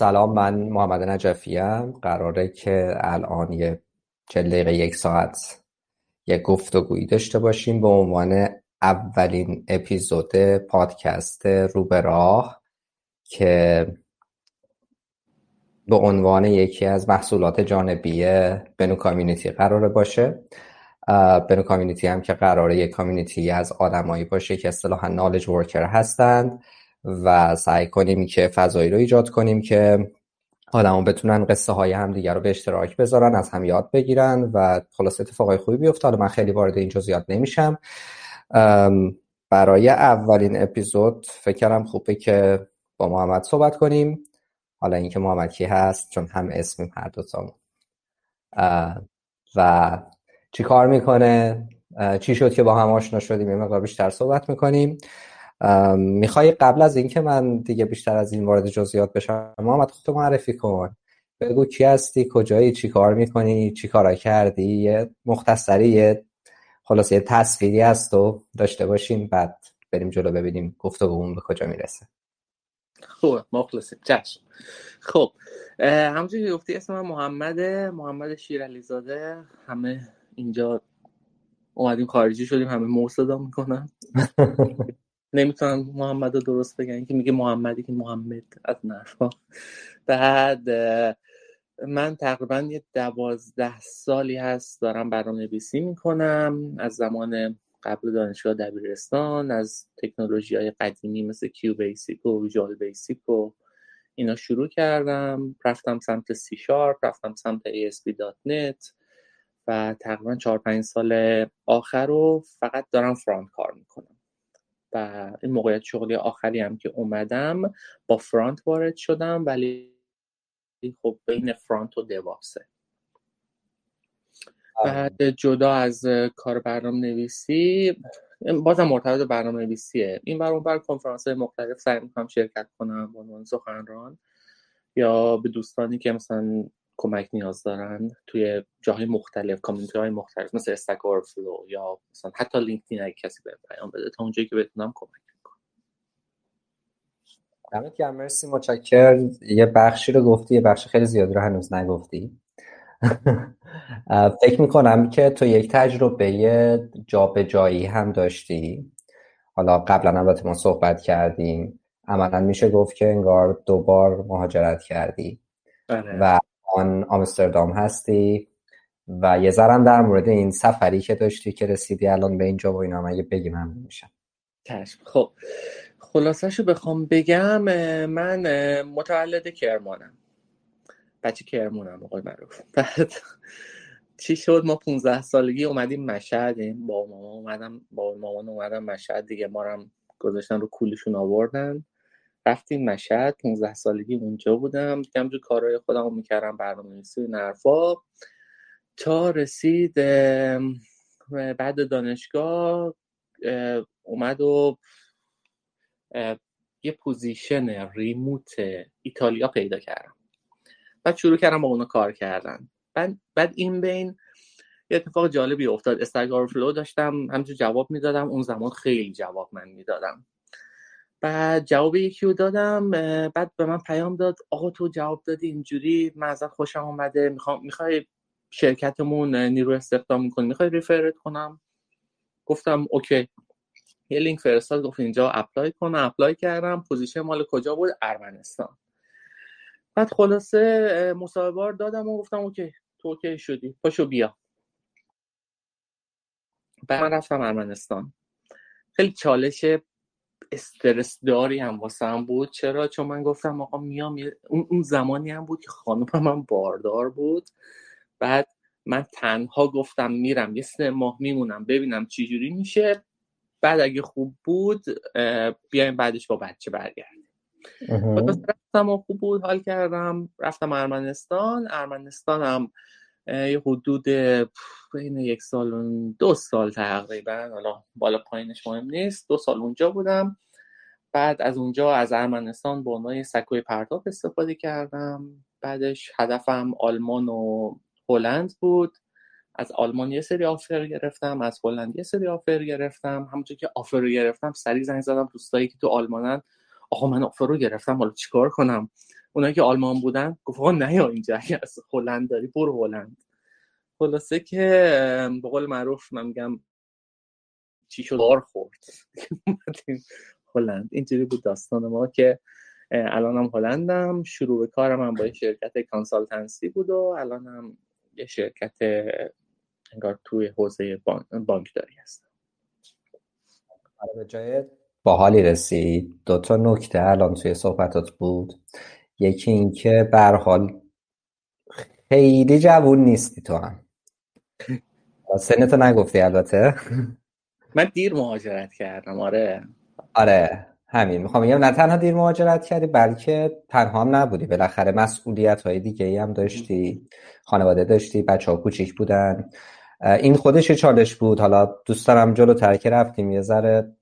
سلام من محمد نجفی ام. قراره که الان یه چل دقیقه یک ساعت یه گفتگویی داشته باشیم به عنوان اولین اپیزود پادکست رو به راه که به عنوان یکی از محصولات جانبی بنو کامیونیتی قراره باشه. بنو کامیونیتی هم که قراره یک کامیونیتی از آدمایی باشه که اصطلاحا نالج ورکر هستند. و سعی کنیم که فضایی رو ایجاد کنیم که آدما بتونن قصه های همدیگه رو به اشتراک بذارن از هم یاد بگیرن و خلاص اتفاقای خوبی بیفته. حالا من خیلی وارد این جزئیات نمیشم. برای اولین اپیزود فکر کردم خوبه که با محمد صحبت کنیم. حالا اینکه محمد کی هست چون هم اسمیم هر دوتامون و چی کار می‌کنه؟ چی شد که با هم آشنا شدیم؟ یه مقدار بیشتر صحبت می‌کنیم. می‌خوای قبل از اینکه من دیگه بیشتر از این وارد جزئیات بشم محمد خودتو معرفی کن. بگو کی هستی کجایی چی کار می‌کنی چی کارا کردی یه مختصری یه خلاص یه تصویری هست و داشته باشیم بعد بریم جلو ببینیم گفتگومون به کجا می‌رسه. خوب مخلصیم. چشم. خب همونجوری که گفتی اسم من محمده محمد شیرالی زاده همه اینجا اومدیم خارجی شدیم همه مو صدا می‌کنن. نمی‌تونن محمد رو درست بگن که میگه محمدی که محمد از نرفا. بعد من تقریبا یه دوازده سالی هست دارم برنامه نویسی می‌کنم. از زمان قبل دانشگاه دبیرستان از تکنولوژی های قدیمی مثل QBasic و Visual Basic و اینا شروع کردم. رفتم سمت سی شارپ رفتم سمت ASP.NET و تقریبا چهار پنج سال آخر رو فقط دارم فرانت کار می‌کنم. و این موقعیت شغلی آخری هم که اومدم با فرانت وارد شدم ولی خب بین فرانت و دواسه بعد جدا از کار برنامه نویسی بازم مرتبط برنامه نویسیه این بر اون بر کنفرانس مختلف سعی می‌کنم شرکت کنم به عنوان سخنران یا به دوستانی که مثلا کمک نیاز دارن توی جاهای مختلف community های مختلف مثل Stack Overflow یا مثلا حتی LinkedIn اگه کسی بهم پیام بده تا اونجایی که بتونم کمک می‌کنم. دمت گرم مرسی متشکر یه بخشی رو گفتی یه بخش خیلی زیادی رو هنوز نگفتی. فکر می‌کنم که تو یک تجربه جایی هم داشتی. حالا قبلا البته ما صحبت کردیم. عملا میشه گفت که انگار دوبار مهاجرت کردی. بله. و آن آمستردام هستی و یه ذرم در مورد این سفری که داشتی که رسیدی الان به اینجا و اینا. من بگی ممنون میشم. خب خلاصش رو بخوام بگم من متولد کرمانم. بچه کرمونم آقای معروف. بعد چی شد؟ ما 15 سالگی اومدیم مشهد. با مامان اومدم با مامان اومدم مشهد دیگه. ما هم گذاشتن رو کولشون آوردن. رفتیم مشهد 15 سالگی اونجا بودم. دیگه همینجور کارهای خودم رو می‌کردم برنامه نویسی نرفا. تا رسید بعد دانشگاه اومد و یه position remote ایتالیا پیدا کردم. بعد شروع کردم با اونا کار کردن. بعد, بعد این بین یه اتفاق جالبی افتاد. Stack Overflow داشتم همچون جواب می‌دادم. اون زمان خیلی جواب من می‌دادم. بعد جواب یکی رو دادم بعد به من پیام داد آقا تو جواب دادی اینجوری من ازت خوشم می‌خوام می‌خوای شرکتمون نیرو استخدام می‌کنی می‌خوای refer ت کنم؟ گفتم okay. یه لینک فرستاد گفت اینجا apply کنم apply کردم position مال کجا بود؟ ارمنستان. بعد خلاصه مصاحبه دادم و گفتم okay تو okay شدی پاشو بیا. بعد من رفتم ارمنستان. خیلی چالش استرس داری هم واسه بود؟ چرا؟ چون من گفتم آقا میام اون زمانی هم بود که خانم من باردار بود. بعد من تنها گفتم میرم یه سه ماه میمونم ببینم چی جوری میشه. بعد اگه خوب بود بیایم بعدش با بچه برگردیم. رفتم و خوب بود حال کردم. رفتم ارمنستان. ارمنستانم حدود بین یک سال و دو سال تقریبا. حالا بالا پایینش مهم نیست. دو سال اونجا بودم. بعد از اونجا از ارمنستان به عنوان سکوی پرتاب استفاده کردم. بعدش هدفم آلمان و هلند بود. از آلمان یه سری آفر گرفتم. از هلند یه سری آفر گرفتم. همونطور که آفر رو گرفتم سریع زنگ زدم دوستایی که تو آلمانن. آقا من آفر رو گرفتم. حالا چیکار کنم؟ اونایی که آلمان بودن گفت نه یا اینجا از هلند داری برو هلند. خلاصه که به قول معروف من میگم چی شد؟ بار خورد. هلند. اینجوری بود داستان ما که الانم هلندم. شروع به کارم هم با شرکت کانسالتنسی بود و الانم یه شرکت انگار توی حوزه بانک داری هستم. آره، به جای باحالی رسید. دو تا نکته الان توی صحبتات بود. یکی اینکه به حال خیلی جوون نیستی تو هم. سنتو نگفتی البته. من دیر مهاجرت کردم آره. آره همین. می‌خوام بگم نه تنها دیر مهاجرت کردی بلکه تنها هم نبودی. بالاخره مسئولیت های دیگه ای هم داشتی خانواده داشتی بچه ها کوچیک بودن. این خودش چالش بود. حالا دوست دارم جلو ترکه رفتیم یه ذره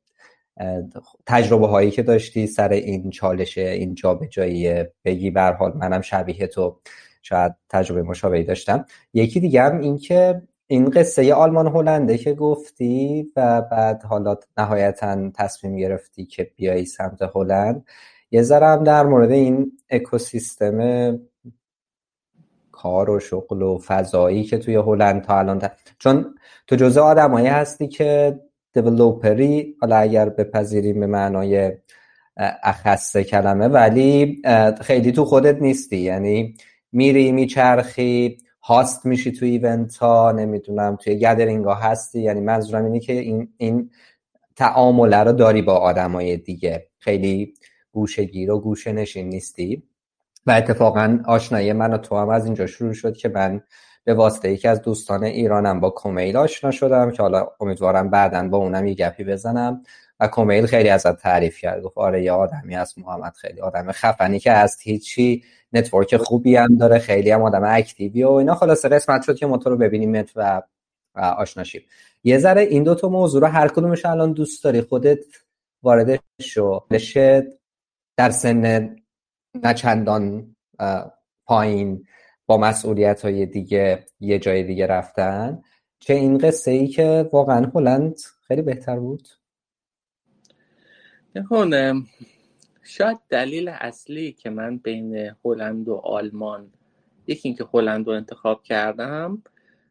تجربه هایی که داشتی سر این چالش این جایی بگی بر حال منم شبیه تو شاید تجربه مشابهی داشتم. یکی دیگه هم این که این قصه آلمان هلنده که گفتی و بعد حالا نهایتا تصمیم گرفتی که بیایی سمت هلند یه ذره هم در مورد این اکوسیستم کار و شغل و فضایی که توی هلند تا الان چون تو جزء آدمایی هستی که دیولوپری حالا اگر بپذیریم به معنای اخص کلمه ولی خیلی تو خودت نیستی. یعنی میری میچرخی هاست میشی تو ایونت ها نمی‌دونم توی گدرینگ ها هستی. یعنی منظورم اینه که این, این تعامله رو داری با آدمای دیگه. خیلی گوشه گیر و گوشه نشین نیستی. و اتفاقا آشنایی من و تو هم از اینجا شروع شد که من به واسطه یکی از دوستان ایرانم با کومیل آشنا شدم که حالا امیدوارم بعدا با اونم یه گپی بزنم. و کومیل خیلی ازت تعریف کرد. گفت آره یه آدمی از محمد خیلی آدم خفنی که از هیچی network خوبی هم داره خیلی هم آدم active ی و اینا. خلاصه قسمت شد که موتور رو ببینیم و آشنا شیم یه ذره این دو تا موضوع رو هر کدومش الان دوست داری خودت وارد شو در سن نچندان پایین. با مسئولیت های دیگه یه جای دیگه رفتن. چه این قصه ای که واقعا هلند خیلی بهتر بود؟ نکنه شاید دلیل اصلی که من بین هلند و آلمان یکی اینکه هلند رو انتخاب کردم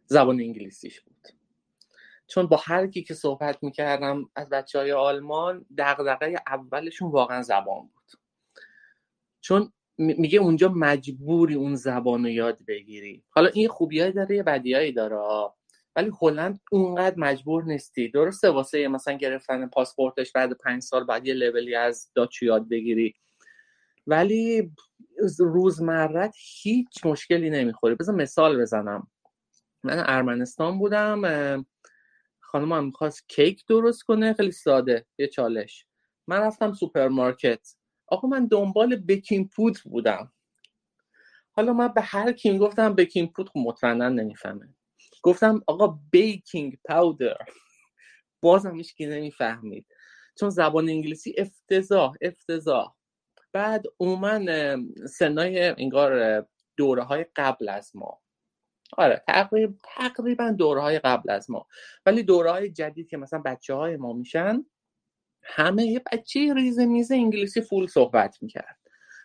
زبان انگلیسیش بود. چون با هر کی که صحبت می‌کردم از بچه های آلمان دقدقه اولشون واقعا زبان بود. چون میگه اونجا مجبوری اون زبان رو یاد بگیری. حالا این خوبیایی داره یه بدیایی داره ولی هلند اونقدر مجبور نیستی. درسته واسه مثلا گرفتن پاسپورتش بعد پنج سال بعد یه لولی از داچو یاد بگیری. ولی روزمرت هیچ مشکلی نمی‌خوری. بذار مثال بزنم. من ارمنستان بودم خانم هم می‌خواست کیک درست کنه خیلی ساده یه چالش. من رفتم سوپرمارکت. آقا من دنبال بکینگ پودر بودم. حالا من به هر کی گفتم بکینگ پودر خب مطمئنا نمی‌فهمه. گفتم آقا baking powder. بازم هیچکی نمی‌فهمید. چون زبان انگلیسی افتضاح افتضاح. بعد اومدن سنای انگار دوره های قبل از ما. آره تقریبا تقریبا دوره های قبل از ما. ولی دوره های جدید که مثلا بچه های ما میشن همه یه بچه ریزه میزه انگلیسی فول صحبت می‌کرد.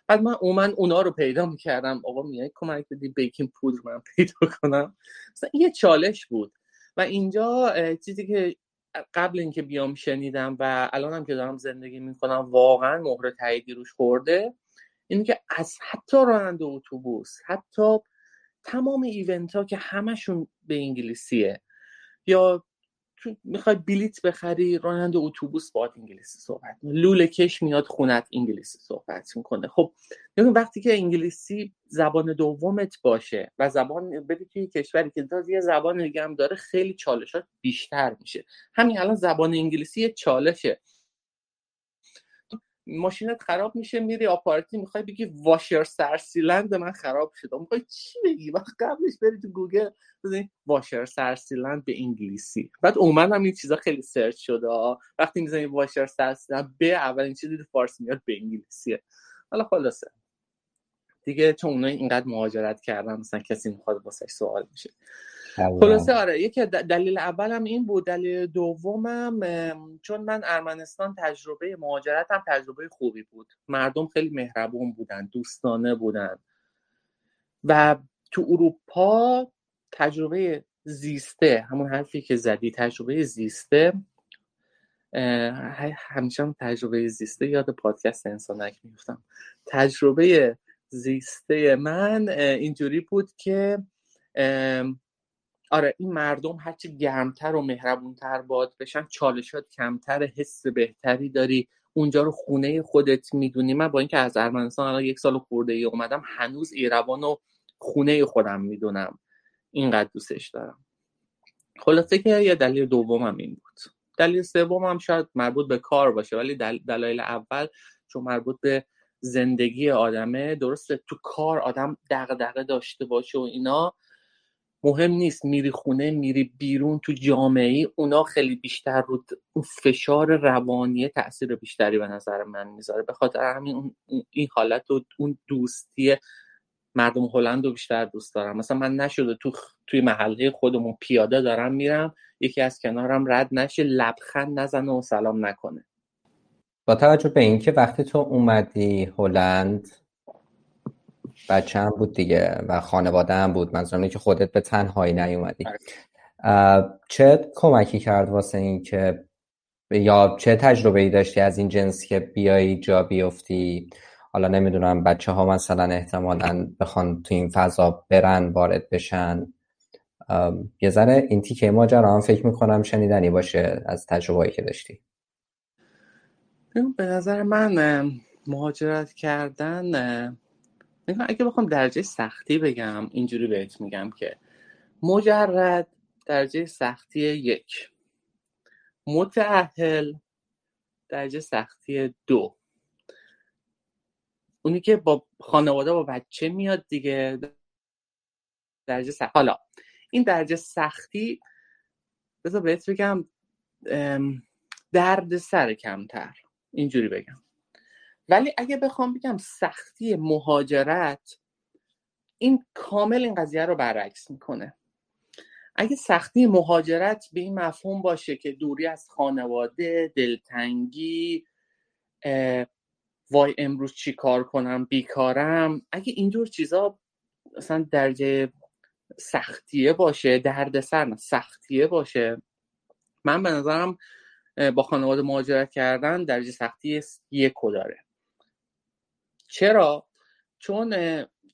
بعد من اومن اونا رو پیدا می‌کردم. آقا میای کمک بدی بیکینگ پودر من پیدا کنم؟ مثلا یه چالش بود. و اینجا چیزی که قبل اینکه بیام شنیدم و الانم که دارم زندگی می‌کنم واقعا مهر تاییدی روش خورده اینه که از حتی راننده اتوبوس حتی تمام ایونت ها که همشون به انگلیسیه یا می‌خوای بلیت بخری راننده اتوبوس باید انگلیسی صحبت لوله کش میاد خونت انگلیسی صحبت می‌کنه. خب وقتی که انگلیسی زبان دومت باشه و زبان بری توی کشوری که تازه یه زبان دیگه هم داره خیلی چالشات بیشتر میشه. همین الان زبان انگلیسی یه چالشه. ماشینت خراب میشه میری آپاراتی می‌خوای بگی واشر سرسیلندر من خراب شده می‌خوای چی بگی؟ وقت قبلش بری تو گوگل بزنی واشر سرسیلندر به انگلیسی. بعد اومد هم این چیزا خیلی search شده وقتی می‌زنی واشر سرسیلندر به اولین چیزی تو فارسی میاد به انگلیسیه. حالا خلاصه. دیگه چون اونها اینقدر مهاجرت کردن مثلا کسی می‌خواد واسش سوال میشه خلاصه آره یکی دلیل اولم این بود دلیل دومم چون من ارمنستان تجربه مهاجرتم تجربه خوبی بود. مردم خیلی مهربون بودن دوستانه بودن. و تو اروپا تجربه زیسته همون حرفی که زدی تجربه زیسته همیشه تجربه زیسته یاد پادکست انسانک میفتم تجربه زیسته من اینجوری بود که آره این مردم هرچی گرمتر و مهربونتر باد بشن چالشات کمتر حس بهتری داری. اونجا رو خونه خودت می‌دونی. من با اینکه از ارمنستان الان یک سال خورده ای اومدم هنوز ایروان و خونه خودم می‌دونم. اینقدر دوستش دارم. خلاصه که یه دلیل دومم این بود. دلیل سومم شاید مربوط به کار باشه ولی دلایل اول چون مربوط به زندگی آدمه درسته تو کار آدم دغدغه داشته باشه و اینا. مهم نیست میری خونه میری بیرون تو جامعه ای اونا خیلی بیشتر رو فشار روانی تاثیر بیشتری به نظر من می‌ذاره. به خاطر همین این حالت و اون دوستی مردم هلند رو بیشتر دوست دارم. مثلا من نشده تو توی محله خودمون پیاده دارم میرم یکی از کنارم رد نشه لبخند نزنه و سلام نکنه. با توجه به اینکه وقتی تو اومدی هلند بچه هم بود دیگه و خانواده هم بود. منظورم که خودت به تنهایی نیومدی. آره. چه کمکی کرد واسه این که یا چه تجربه ای داشتی از این جنس که بیایی جا بیفتی؟ حالا نمی‌دونم بچه ها مثلا احتمالا بخوان تو این فضا برن وارد بشن. یه ذره این تیکه ماجرا هم فکر می‌کنم شنیدنی باشه از تجربه که داشتی. به نظر من مهاجرت کردن اگه بخوام درجه سختی بگم اینجوری بهت میگم که مجرد درجه سختی یک متعهل درجه سختی دو. اونی که با خانواده با بچه میاد دیگه درجه سختی حالا این درجه سختی بذار بهت بگم درد سر کمتر. اینجوری بگم. ولی اگه بخوام بگم سختی مهاجرت این کامل این قضیه رو برعکس می‌کنه. اگه سختی مهاجرت به این مفهوم باشه که دوری از خانواده دلتنگی وای امروز چی کار کنم بیکارم اگه اینجور چیزا مثلا درجه سختیه باشه درد سر سختیه باشه من به نظرم با خانواده مهاجرت کردن درجه سختی یکو داره چرا؟ چون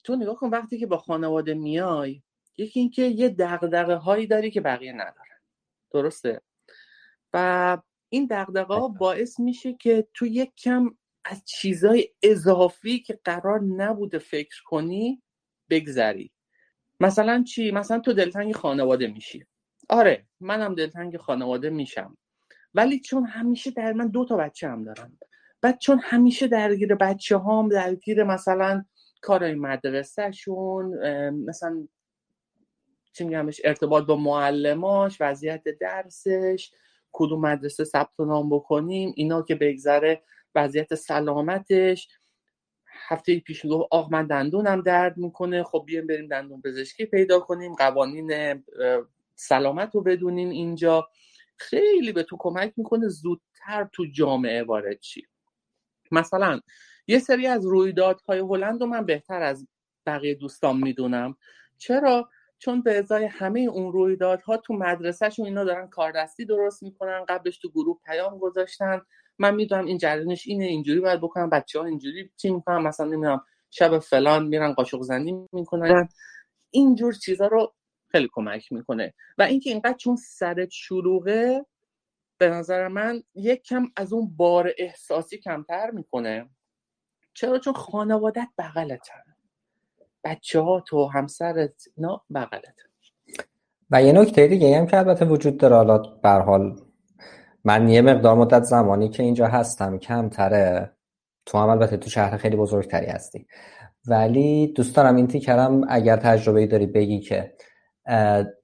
تو نگاه کن وقتی که با خانواده میای یکی اینکه یه دغدغه هایی داری که بقیه ندارن. درسته؟ و این دغدغه ها باعث میشه که تو یک کم از چیزای اضافی که قرار نبوده فکر کنی بگذری. مثلا چی؟ مثلا تو دلتنگ خانواده میشی. آره منم دلتنگ خانواده میشم. ولی چون همیشه در من دو تا بچه هم دارم بعد چون همیشه درگیر بچه هام درگیر مثلا کارهای مدرسهشون مثلا چی میگمش ارتباط با معلماش وضعیت درسش کدوم مدرسه ثبت نام بکنیم اینا که بگذره وضعیت سلامتش. هفته پیش می‌گفت آق من دندونم درد می‌کنه خب بیایم بریم دندون پزشکی پیدا کنیم قوانین سلامت رو بدونیم اینجا. خیلی به تو کمک می‌کنه زودتر تو جامعه وارد چی مثلا یه سری از رویدادهای هلند رو من بهتر از بقیه دوستان می‌دونم. چرا؟ چون به ازای همه اون رویدادها تو مدرسهشون اینا دارن کاردستی درست می‌کنن قبلش تو گروه پیام گذاشتن. من می‌دونم این جریانش اینه اینجوری باید بکنم بچه ها اینجوری چی می‌کنم مثلا نمی‌دونم شب فلان میرن قاشق زنی می‌کنن. اینجور چیزا رو خیلی کمک می‌کنه. و اینکه اینقدر چون سرت شلوغه به نظر من یک کم از اون بار احساسی کمتر می‌کنه. چرا؟ چون خانوادت بغلتن. بچه ها تو همسرت اینا بغلت و یه نکته دیگه هم که البته وجود داره حالا حال من یه مقدار مدت زمانی که اینجا هستم کمتره. تو هم البته تو شهر خیلی بزرگتری هستی. ولی دوست دارم این تیکرم اگر تجربه داری بگی که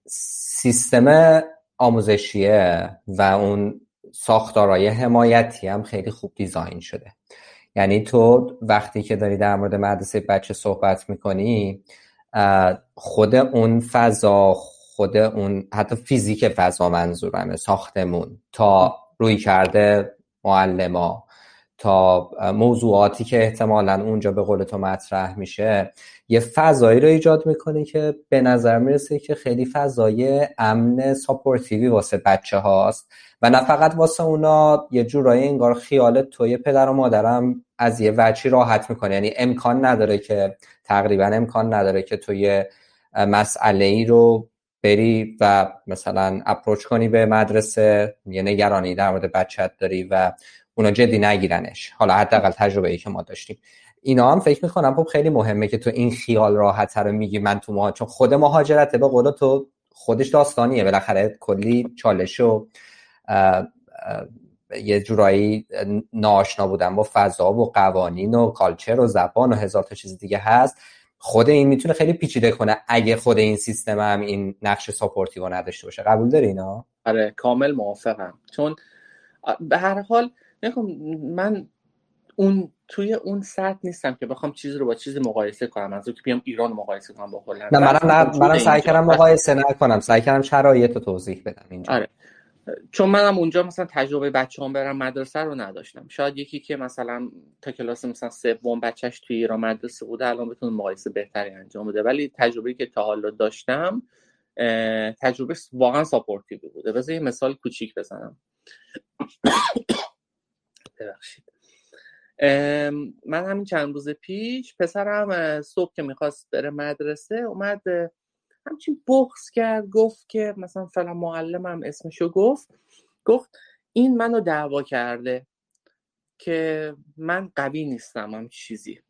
سیستم آموزشیه و اون ساختارای حمایتی هم خیلی خوب دیزاین شده. یعنی تو وقتی که داری در مورد مدرسه بچه صحبت می‌کنی خود اون فضا خود اون حتی فیزیک فضا منظورمه ساختمون تا روی کرده معلما. تا موضوعاتی که احتمالا اونجا به قول تو مطرح میشه یه فضایی رو ایجاد می‌کنه که به نظر می‌رسه که خیلی فضای امن ساپورتیوی واسه بچه هاست و نه فقط واسه اونا یه جورایی انگار خیال توی پدر و مادرم از یه وچی راحت می‌کنه. یعنی امکان نداره که تقریبا امکان نداره که توی مسئله ای رو بری و مثلا اپروچ کنی به مدرسه یه نگرانی در مورد بچت داری و اونا جدی نگیرنش. حالا حداقل تجربه ای که ما داشتیم. اینا هم فکر می‌کنم خب خیلی مهمه که تو این خیال راحت رو میگی من تو ما چون خود مهاجرته به قول تو خودش داستانیه. بالاخره کلی چالش و یه جورایی ناآشنا بودن با فضا و قوانین و culture و زبان و هزار تا چیز دیگه هست. خود این می‌تونه خیلی پیچیده کنه اگه خود این سیستم هم این نقش supportive نداشته باشه. قبول داری اینا؟ آره کامل موافقم. چون به هر حال من اون توی اون سطح نیستم که بخوام چیزی رو با چیزی مقایسه کنم. از که بیام ایران مقایسه کنم با هلند. نه منم منم سعی کردم مقایسه نکنم. سعی کردم شرایط رو توضیح بدم اینجا. آره. چون منم اونجا مثلا تجربه بچه هم برم مدرسه رو نداشتم. شاید یکی که مثلا تا کلاس مثلا سوم بچهش توی ایران مدرسه بوده الان بتونه مقایسه بهتری انجام بده. ولی تجربه که تا حالا داشتم تجربه واقعا supportive بوده. بذار یه مثال کوچیک بزنم. ببخشید. من همین چند روز پیش پسرم صبح که می‌خواست بره مدرسه اومد همچین بغز کرد گفت که مثلا فلان معلمم اسمشو گفت گفت این منو دعوا کرده که من قوی نیستم هم چیزی.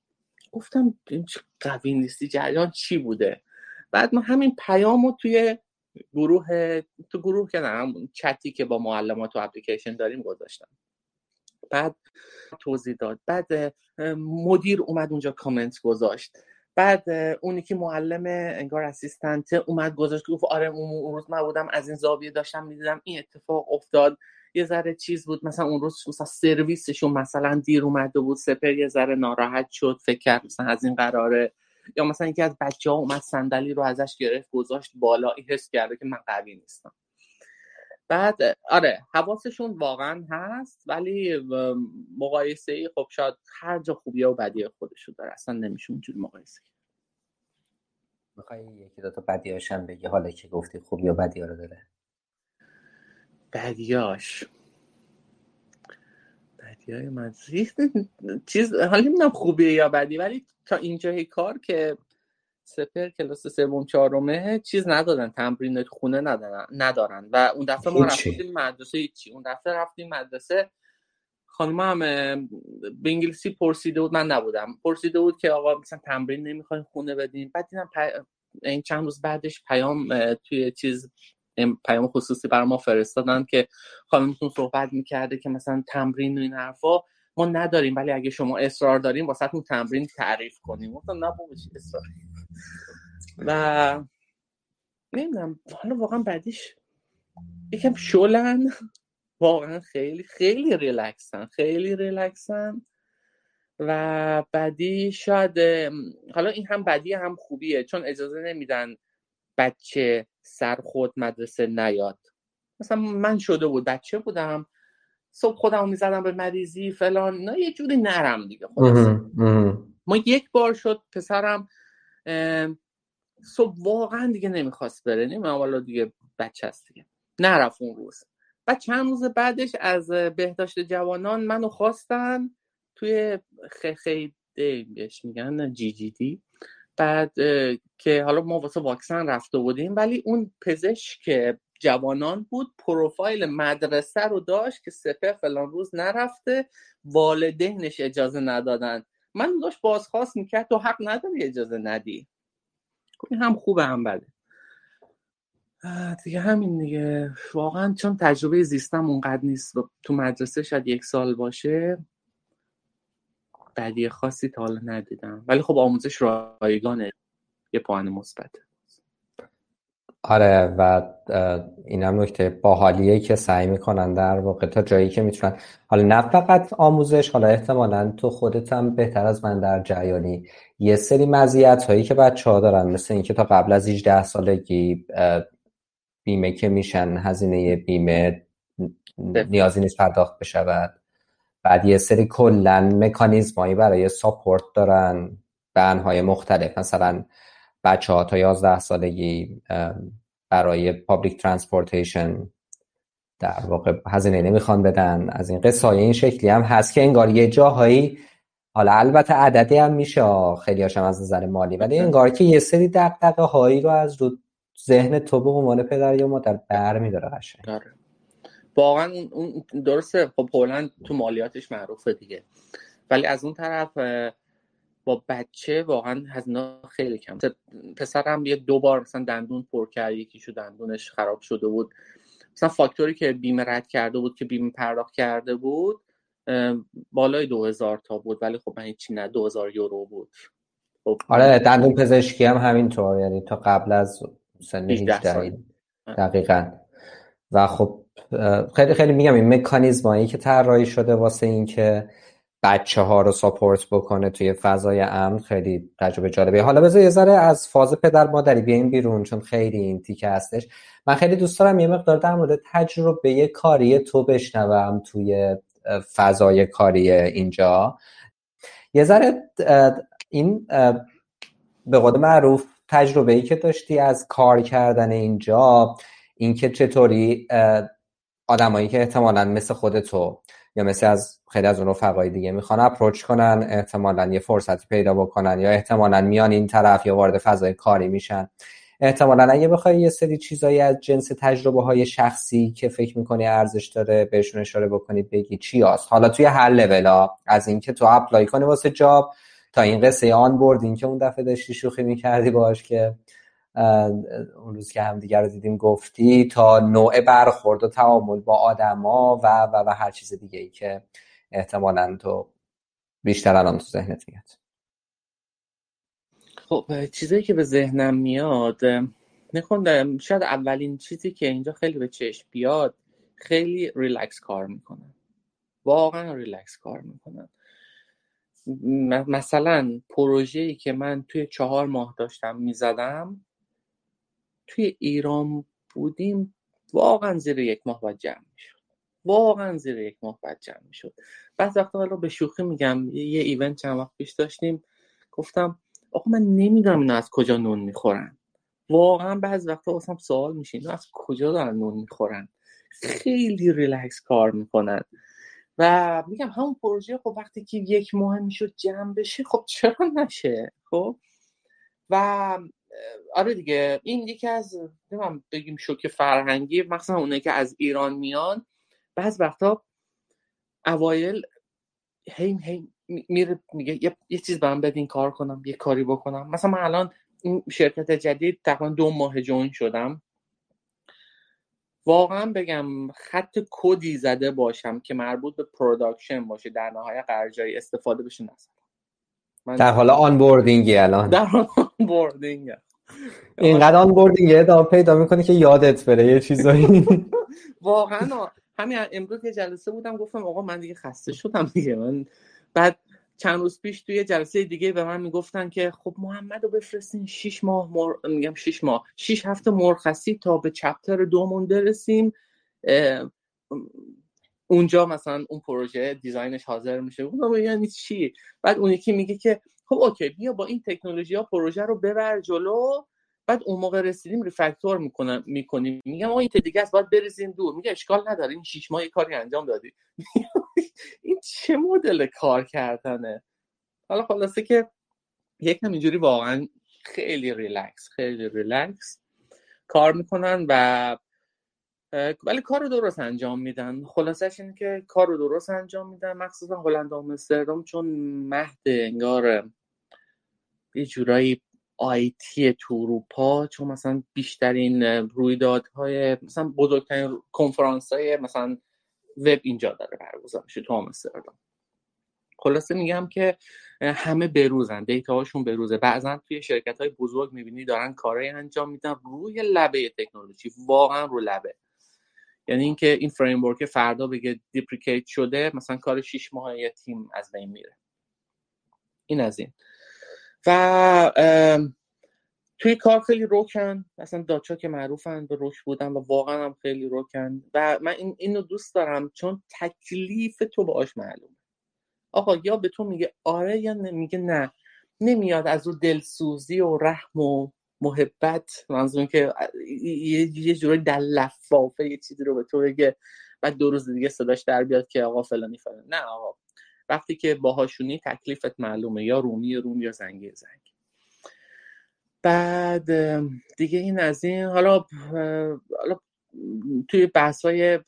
گفتم این قوی نیستی؟ جریان چی بوده؟ بعد ما همین پیامو توی گروه تو گروه که نه چتی که با معلمات و اپلیکیشن داریم گذاشتم. بعد توضیح داد. بعد مدیر اومد اونجا کامنت گذاشت. بعد اونی که معلم انگار اسیستنت اومد گذاشت گفت آره اون روز من بودم از این زاویه داشتم می‌دیدم این اتفاق افتاد. یه ذره چیز بود مثلا اون روز مثلا سرویسشون مثلا دیر اومده بود سپر یه ذره ناراحت شد فکر کرد مثلا از این قراره. یا مثلا یکی از بچه ها اومد صندلی رو ازش گرفت گذاشت بالا حس کرده که من قوی نیستم. بعد آره حواسشون واقعا هست ولی مقایسه ای خب شاید هر جا خوبی و بدی خودشو داره اصلا نمیشه اونجوری مقایسه می‌خوای یکی دو تا بدیاشم بگی؟ حالا که گفتی خوبی و بدی رو داره. بدیاش. بدیای من چیز حالا نمی‌دونم خوبیه یا بدی ولی تا اینجای کار که سپر کلاس سوم چهارمه چیز ندادن تمرین خونه ندارن ندارن. و اون دفعه ما رفتیم مدرسه چی اون دفعه رفتیم مدرسه. خانم هم به انگلیسی پرسیده بود من نبودم. پرسیده بود که آقا مثلا تمرین نمی‌خواین خونه بدین. بعد دیدم این چند روز بعدش پیام توی چیز پیام خصوصی بر ما فرستادن که خانمتون صحبت می‌کرده که مثلا تمرین و این حرفا ما نداریم ولی اگه شما اصرار داریم واسه تمرین تعریف کنیم. گفتم نه اصرار و نمی‌دونم حالا واقعا بعدیش یکم شلن. واقعا خیلی خیلی ریلکسن خیلی ریلکسن. و بعدی شاید حالا این هم بدی هم خوبیه چون اجازه نمیدن بچه سر خود مدرسه نیاد. مثلا من شده بود بچه بودم صبح خودم می‌زدم به مریضی فلان نه یه جوری نرم دیگه ما یک بار شد پسرم صبح واقعا دیگه نمی‌خواست بره. نمی‌دونم والا دیگه بچه هست دیگه. نرفت اون روز. بعد چند روز بعدش از بهداشت جوانان منو خواستن توی خیلی بهش میگن جی جی دی. بعد که حالا ما واسه واکسن رفته بودیم ولی اون پزشک جوانان بود پروفایل مدرسه رو داشت که سپه فلان روز نرفته والدینش اجازه ندادن من داشت بازخواست می‌کرد تو حق نداری اجازه ندی. این هم خوبه هم بده. دیگه همین دیگه. واقعا چون تجربه زیستم اونقدر نیست تو مدرسه شاید یک سال باشه بدی خاصی تا حالا ندیدم. ولی خب آموزش رایگانه یه پوان مثبت آره و این هم نکته باحالیه که سعی می‌کنن در واقع تا جایی که می‌تونن. حالا نه فقط آموزش حالا احتمالا تو خودت هم بهتر از من در جریانی یه سری مزیت هایی که بچه ها دارن مثل اینکه تا قبل از 18 سالگی بیمه که میشن هزینه بیمه نیازی نیست پرداخت بشود. بعد یه سری کلا مکانیزمایی برای support دارن بن‌های مختلف. مثلا بچه ها تا 11 سالگی برای public transportation در واقع هزینه نمی‌خوان بدن. از این قصه این شکلی هم هست که انگار یه جاهایی حالا البته عددی هم میشه خیلی هاشم از نظر مالی. ولی انگار که یه سری دقدقه هایی رو از رو ذهن تو به عنوان پدر یا مادر بر میداره قشنگ. آره. واقعا اون درسته. خب پولند تو مالیاتش معروفه دیگه. ولی از اون طرف با بچه واقعا هزینه خیلی کم. پسرم یه دو بار مثلا دندون پر کرد یکیشو دندونش خراب شده بود. مثلا فاکتوری که بیمه رد کرده بود که بیمه پرداخت کرده بود بالای دو هزار تا بود ولی خب من هیچی نه دو هزار یورو بود. خب آره دندون پزشکی هم همینطور یعنی تا قبل از سن 18 دقیقا. و خب خیلی خیلی میگم این مکانیزمایی که طراحی شده واسه اینکه بچه ها رو ساپورت بکنه توی فضای امن خیلی تجربه جالبه حالا بذار یه ذره از فاز پدر مادری بیایم بیرون چون خیلی این تیکه هستش. من خیلی دوست دارم یه مقدار در مورد تجربه کاری تو بشنوم توی فضای کاری اینجا. یه ذره این به قول معروف تجربه ای که داشتی از کار کردن اینجا اینکه چطوری آدمایی که احتمالا مثل خودتو یا مثل از خیلی از اون رفقای دیگه می‌خوان اپروچ کنن احتمالا یه فرصتی پیدا بکنن یا احتمالا میان این طرف یا وارد فضای کاری میشن. احتمالا اگه بخوای یه سری چیزایی از جنس تجربه های شخصی که فکر می‌کنی ارزش داره بهشون اشاره بکنی بگی چی هست. حالا توی هر لولا از اینکه تو اپلای کنی واسه جاب تا این قصه آن بردین که اون دفعه داشتی شوخی می‌کردی باش که اون روز که هم دیگر رو دیدیم گفتی تا نوع برخورد و تعامل با آدما و و و هر چیز دیگه ای که احتمالا تو بیشتر الان تو ذهنت میاد. خب چیزایی که به ذهنم میاد نخوندم شاید اولین چیزی که اینجا خیلی به چشم بیاد خیلی ریلکس کار می‌کنن. واقعا ریلکس کار می‌کنن. مثلا پروژه‌ای که من توی چهار ماه داشتم می‌زدم توی ایران بودیم واقعا زیر یک ماه باید جمع می‌شد. واقعا زیر یک ماه باید جمع می‌شد. بعض وقتا حالا به شوخی میگم یه event چند وقت پیش داشتیم گفتم آقا من نمی‌دونم اینا از کجا نون می‌خورن. واقعا بعض وقتا واسم سوال میشه اینا از کجا دارن نون می‌خورن؟ خیلی ریلکس کار می‌کنن. و میگم همون پروژه خب وقتی که یک ماه می‌شد جمع بشه خب چرا نشه؟ خب؟ و آره دیگه. این یکی از نمیم بگیم شوک فرهنگی مخصوصا اونه که از ایران میان. بعض وقتا اوایل هی هی میره میگه یه, یه چیز برام بدین کار کنم یه کاری بکنم. مثلا من الان این شرکت جدید تقریبا دو ماه join شدم. واقعا بگم خط کدی زده باشم که مربوط به production باشه در نهایت قرار استفاده بشه من در حال آن بوردینگی الان. در حال onboarding اینقدر onboarding ادامه پیدا می‌کنه که یادت بره یه چیزایی. واقعا همین امروز یه جلسه بودم گفتم آقا من دیگه خسته شدم دیگه. من بعد چند روز پیش توی جلسه دیگه به من می‌گفتن که خب محمد رو بفرستین شیش ماه مر... میگم شیش ماه شیش هفته مرخصی تا به چپتر دومون برسیم. اونجا مثلا اون پروژه دیزاینش حاضر میشه. اون یعنی چی؟ بعد اون یکی میگه که خب اوکی بیا با این تکنولوژی ها پروژه رو ببر جلو بعد اون موقع رسیدیم refactor می‌کنم می‌کنیم. میگم آقا این دیگه است باید بریزیم دور. میگه اشکال نداره این شیش ماه کاری انجام دادی. این چه مدل کار کردنه؟ حالا خلاصه که یک اینجوری واقعا خیلی ریلکس خیلی ریلکس کار می‌کنن و ولی کار رو درست انجام میدن. خلاصش اینه که کار رو درست انجام میدن. مخصوصا هلند و آمستردام چون مهد انگار یه جورایی IT تو اروپا چون مثلا بیشترین رویدادهای مثلا بزرگترین کنفرانس های مثلا وب اینجا داره برگزار میشه تو آمستردام. خلاصه میگم که همه بروزن. data هاشون بروزه. بعضا توی شرکت های بزرگ می‌بینی دارن کارهای انجام میدن روی لبه تکنولوژی. واقعا رو لبه. یعنی اینکه این فریم فردا بگه deprecate شده مثلا کار 6 ماه یه تیم از بین میره. این از این. و توی کار خیلی روکن. مثلا داچا که معروفن به روک بودن و واقعا هم خیلی روکن. و من این اینو دوست دارم چون تکلیف تو باش معلومه. آقا یا به تو میگه آره یا میگه نه. نمیاد از او دلسوزی و رحم و محبت منظورم که یه جوری در لفافه یه چیزی رو به تو بگه بعد دو روز دیگه صداش در بیاد که آقا فلانی فلان نه آقا. وقتی که باهاشونی تکلیفت معلومه یا رومی روم یا زنگی زنگ. بعد دیگه این از این حالا حالا توی بحث های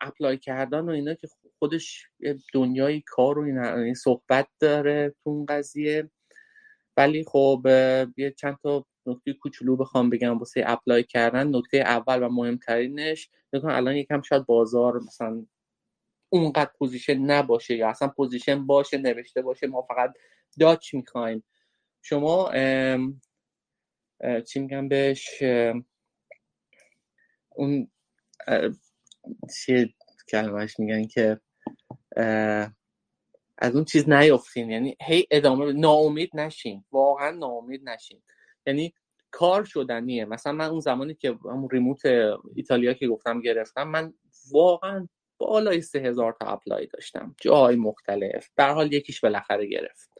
apply کردن و اینا که خودش دنیای کار و این صحبت داره تو اون قضیه. ولی خب یه چند تا نکته کوچولو بخوام بگم واسه apply کردن. نکته اول و مهمترینش نکنم الان یکم شاید بازار مثلا اونقدر position نباشه یا اصلا position باشه نوشته باشه ما فقط Dutch می‌خوایم. شما چی میگم بهش؟ اون چیه کلمهش میگن که از اون چیز نیافتین. یعنی هی ادامه ناامید نشین. واقعا ناامید نشین. یعنی کار شدنیه. مثلا من اون زمانی که همون remote ایتالیا که گفتم گرفتم من واقعا بالای سه هزار تا apply داشتم. جای مختلف. در حال یکیش بالاخره گرفت.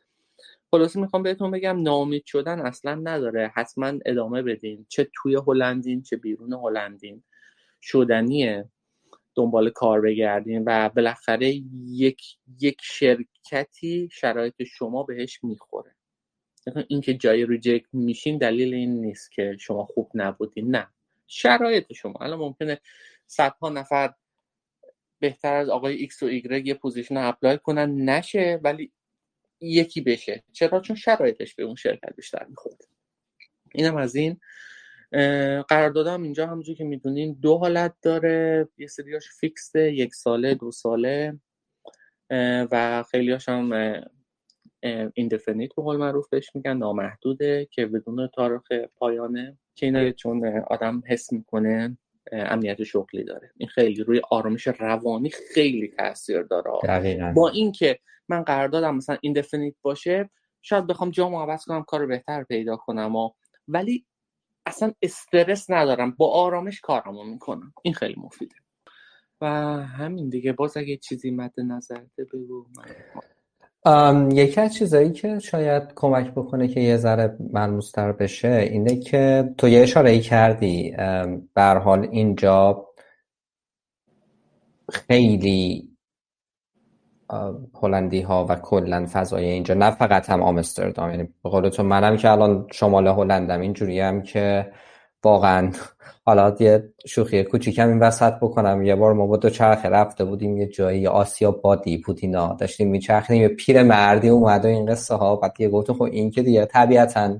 خلاصه می‌خوام بهتون بگم ناامید شدن اصلا نداره. حتما ادامه بدین. چه توی هلندین چه بیرون هلندین. شدنیه. دنبال کار بگردین و بالاخره یک یک شرکتی شرایط شما بهش می‌خوره. اینکه جای reject میشین دلیل این نیست که شما خوب نبودین. نه. شرایط شما. الان ممکنه صدها نفر بهتر از آقای ایکس و ایگرگ یه position apply کنن. نشه ولی یکی بشه. چرا؟ چون شرایطش به اون شرکت بیشتر می‌خورد اینم از این. قراردادم اینجا همونجور که می‌دونین دو حالت داره. یه سریاش fix ه یک ساله دو ساله. و خیلیاش هم indefinite به قول معروف بهش میگن نامحدوده که بدون تاریخ پایانه که اینا چون آدم حس می‌کنه امنیت شغلی داره. این خیلی روی آرامش روانی خیلی تاثیر داره. دقیقا. با اینکه من قراردادم مثلا ایندفنیت باشه شاید بخوام جامو عوض کنم کار بهتر پیدا کنم و ولی اصلا استرس ندارم. با آرامش کارمو می‌کنم. این خیلی مفیده. و همین دیگه. باز اگه چیزی مد نظرته بگو یکی از چیزایی که شاید کمک بکنه که یه ذره ملموستر بشه اینه که تو یه اشاره کردی بر حال اینجا خیلی هلندی ها و کلا فضای اینجا نه فقط هم آمستردام. یعنی به قول تو منم که الان شمال هلندم اینجوری هم که واقعا. حالا یه شوخی کوچیکم این وسط بکنم. یه بار ما با دو چرخه رفته بودیم یه جایی آسیا بادی پوتینا داشتیم میچرخیدیم. یه پیر مردی اومد و این قصه ها. بعد یه گفتم خب این که دیگه طبیعتا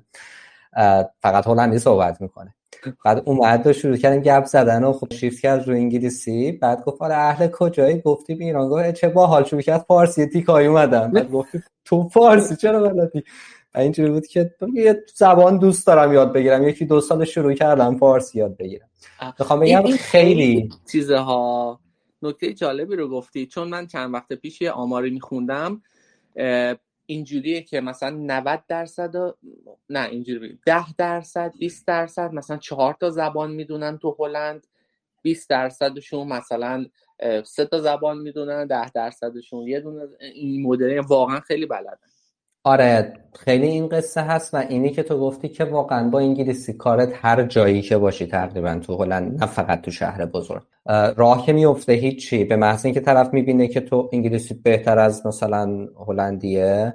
فقط هلندی صحبت می‌کنه. بعد اومد و شروع کردیم گپ زدن و خب شیفت کرد رو انگلیسی. بعد گفت آره اهل کجایی؟ گفتی به ایران. گفت چه باحال شروع کرد. فارسی تیکای اومدم بعد گفتی تو فارسی چرا بلدی؟ اینجوری بود که یه زبان دوست دارم یاد بگیرم. یکی دو سال شروع کردم فارسی یاد بگیرم. می‌خوام بگم خیلی چیزها نکته جالبی رو گفتی. چون من چند وقت پیش یه آماری میخوندم اینجوریه که مثلا 90 درصد و... نه اینجوری 10 درصد 20 درصد مثلا چهار تا زبان می‌دونن تو هلند. 20 درصدشون مثلا سه تا زبان می‌دونن 10 درصدشون یه دونه این مدل واقعا خیلی بلدن. آره خیلی این قصه هست و اینی که تو گفتی که واقعا با انگلیسی کارت هر جایی که باشی تقریبا تو هلند نه فقط تو شهر بزرگ. راه که میفته هیچی. به محض اینکه طرف می‌بینه که تو انگلیسی بهتر از مثلا هلندیه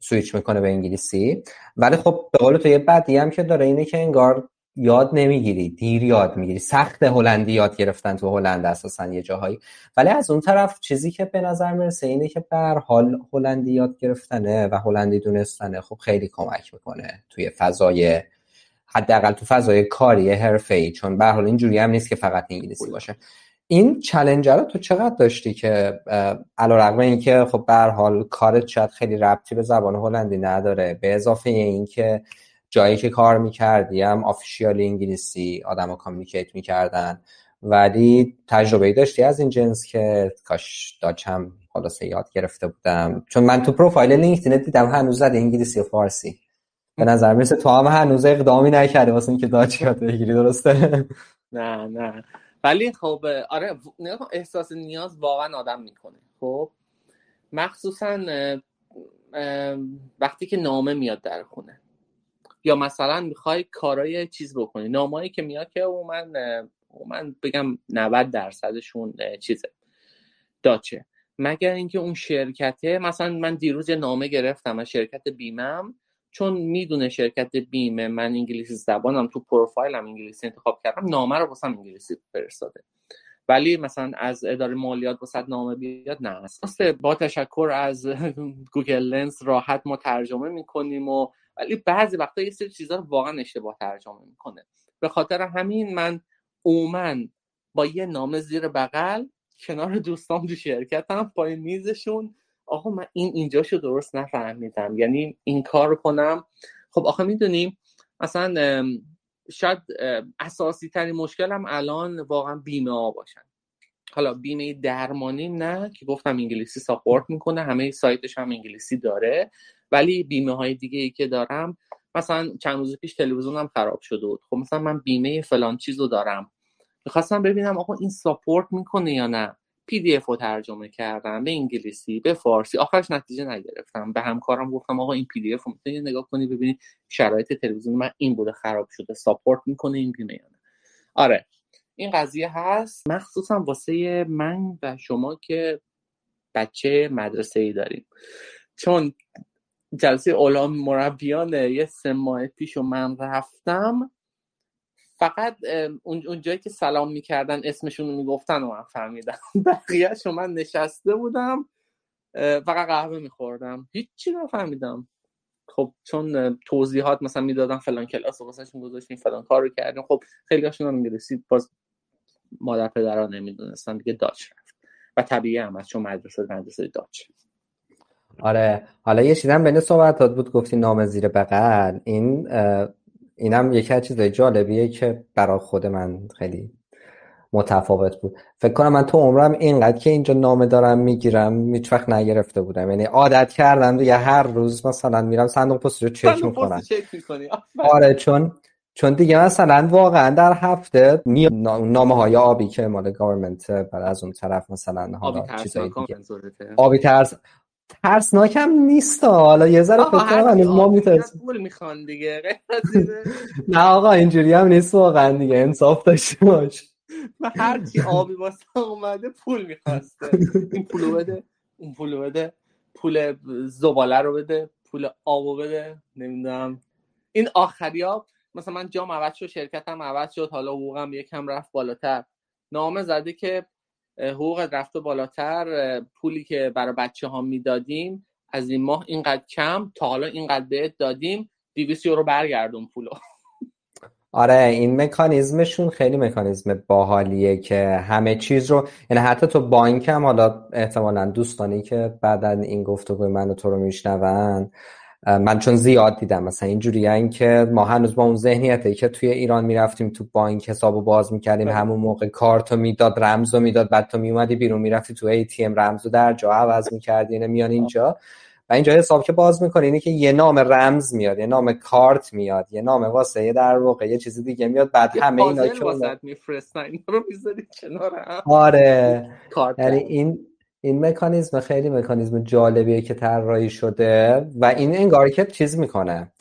سویچ می‌کنه به انگلیسی. ولی خب به قول تو یه بدی هم که داره اینه که انگار یاد نمی‌گیری دیر یاد می‌گیری. سخت هلندی یاد گرفتن تو هلند اساسا یه جاهایی. ولی از اون طرف چیزی که به نظر می‌رسه اینه که بر حال هلندی یاد گرفتنه و هلندی دونستنه. خب خیلی کمک می‌کنه توی فضای حداقل تو فضای کاری حرفه‌ای. چون به حال اینجوری هم نیست که فقط انگلیسی باشه. این چلنجر رو تو چقدر داشتی که علیرغم اینکه خب به حال کارت شاید خیلی ربطی به زبان هلندی نداره. به اضافه اینکه جایی که کار می‌کردی هم official انگلیسی آدم ها communicate می‌کردن. ولی تجربه داشتی از این جنس که کاش Dutch م خلاصه یاد گرفته بودم. چون من تو پروفایل لینکدین دیدم هنوز زده انگلیسی و فارسی. به نظر می‌رسه تو هم هنوز اقدامی نکردی واسه اینکه Dutch یات بگیری درسته؟ نه نه. ولی خب آره احساس نیاز واقعا آدم می‌کنه. خب مخصوصا وقتی که نامه میاد در خونه. یا مثلا می‌خوای کارای چیز بکنی نامایی که میاد که او من من بگم 90 درصدشون چیزه. داچه. مگر اینکه اون شرکته مثلا من دیروز یه نامه گرفتم از شرکت بیمم. چون می‌دونه شرکت بیمه من انگلیسی زبانم تو پروفایلم انگلیسی انتخاب کردم نامه رو واسم انگلیسی فرستاده. ولی مثلا از اداره مالیات واسه نامه بیاد نه. با تشکر از گوگل لنس راحت ما ترجمه می‌کنیم و ولی بعضی وقتا یه سری چیزا رو واقعا اشتباه ترجمه می‌کنه. به خاطر همین من اومن با یه نامه زیر بغل کنار دوستان تو شرکتم پای میزشون. آقا من این اینجاشو درست نفهمیدم. یعنی این کار رو کنم. خب آخه می‌دونیم مثلا شاید اساسی ترین مشکلم الان واقعا بیمه ها باشن. حالا بیمه درمانی نه که گفتم انگلیسی support می‌کنه همه سایتش هم انگلیسی داره. ولی بیمه های دیگه ای که دارم مثلا چند روز پیش تلویزیونم خراب شده بود. خب مثلا من بیمه فلان چیز رو دارم. می‌خواستم ببینم آقا این support می‌کنه یا نه. PDF رو ترجمه کردم به انگلیسی به فارسی. آخرش نتیجه نگرفتم. به همکارم گفتم آقا این PDF رو می‌تونی نگاه کنی ببینی شرایط تلویزیون من این بوده خراب شده ساپورت می‌کنه این بیمه یا نه. آره. این قضیه هست؟ مخصوصا واسه من و شما که بچه مدرسه ای داریم. چون جلسه اولام مربیان یه سه ماه پیش و من رفتم فقط اون جایی که سلام می‌کردن اسمشون رو می‌گفتن و من فهمیدم. بقیهش من نشسته بودم فقط قهوه میخوردم. هیچی نفهمیدم. خب چون توضیحات مثلا می‌دادن فلان کلاس و واسهشون گذاشتیم فلان کار رو کردیم. خب خیلی هاشون هم می‌رسید باز مادر پدرها نمی‌دونستن دیگه داچ رفت. و طبیعی هم از چون مدرسه مدرسه داچ. آره. حالا یه چیزم بین صحبتات بود گفتی نام زیر بغل. این اینم یکی از چیزای جالبیه که برای خود من خیلی متفاوت بود. فکر کنم من تو عمرم اینقدر که اینجا نامه دارم می‌گیرم هیچ وقت نگرفته بودم. یعنی عادت کردم دیگه هر روز مثلا میرم صندوق پست رو چک می‌کنم. آره چون چون دیگه مثلا واقعا در هفته نامه های آبی که مال گورنمنت برای از اون طرف مثلا حالا چیزای دیگه. آبی ترس ترسناکم نیست حالا یه ذره فکر کنم ما میترسیم پول می‌خوان دیگه. نه آقا اینجوری هم نیست واقعا دیگه. انصاف داشته باش. و هر کی آبی واسه اومده پول می‌خواسته. این پولو بده اون پولو بده. پول زباله رو بده پول آبو بده. نمی‌دونم. این آخری ها مثلا من جام عوض شد شرکتم عوض شد حالا حقوقم یکم رفت بالاتر. نامه زده که حقوق رفته بالاتر پولی که برای بچه ها می‌دادیم از این ماه اینقدر کم تا حالا اینقدر بهت دادیم 200 یورو برگردون پولو. آره این مکانیزمشون خیلی مکانیزم باحالیه که همه چیز رو یعنی حتی تو بانک هم حالا احتمالا دوستانی که بعدا این گفتگوی من و تو رو میشنون من چون زیاد دیدم. مثلا اینجوری که ما هنوز با اون ذهنیته که توی ایران می‌رفتیم تو بانک حسابو باز می‌کردیم. بله. همون موقع کارتو می‌داد رمزو می‌داد بعد تو میومدی بیرون می‌رفتی تو ای تی ام رمزو در جا عوض می‌کردی اینه میان اینجا. و اینجا حساب که باز می‌کنه اینه که یه نام رمز میاد یه نام کارت میاد یه نام واسه یه در واقع یه چیز دیگه میاد. بعد همه اینا که آره. یعنی این این مکانیزم خیلی مکانیزم جالبیه که طراحی شده و این انگار که چیز می‌کنه.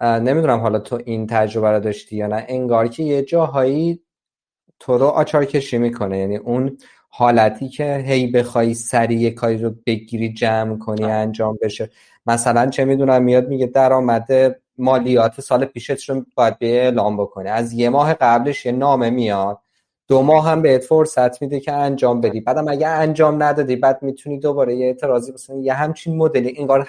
نمی‌دونم حالا تو این تجربه رو داشتی یا نه انگار که یه جاهایی تو رو آچار کشی می‌کنه. یعنی اون حالتی که هی بخوای سریع کاری رو بگیری جمع کنی انجام بشه. مثلا چه می‌دونم میاد میگه درآمد مالیات سال پیشت رو باید به اعلام بکنی از یه ماه قبلش یه نامه میاد. دو ماه هم بهت فرصت میده که انجام بدی. بعدم اگه انجام ندادی بعد می‌تونی دوباره یه اعتراضی بسنی یه همچین مدلی. انگار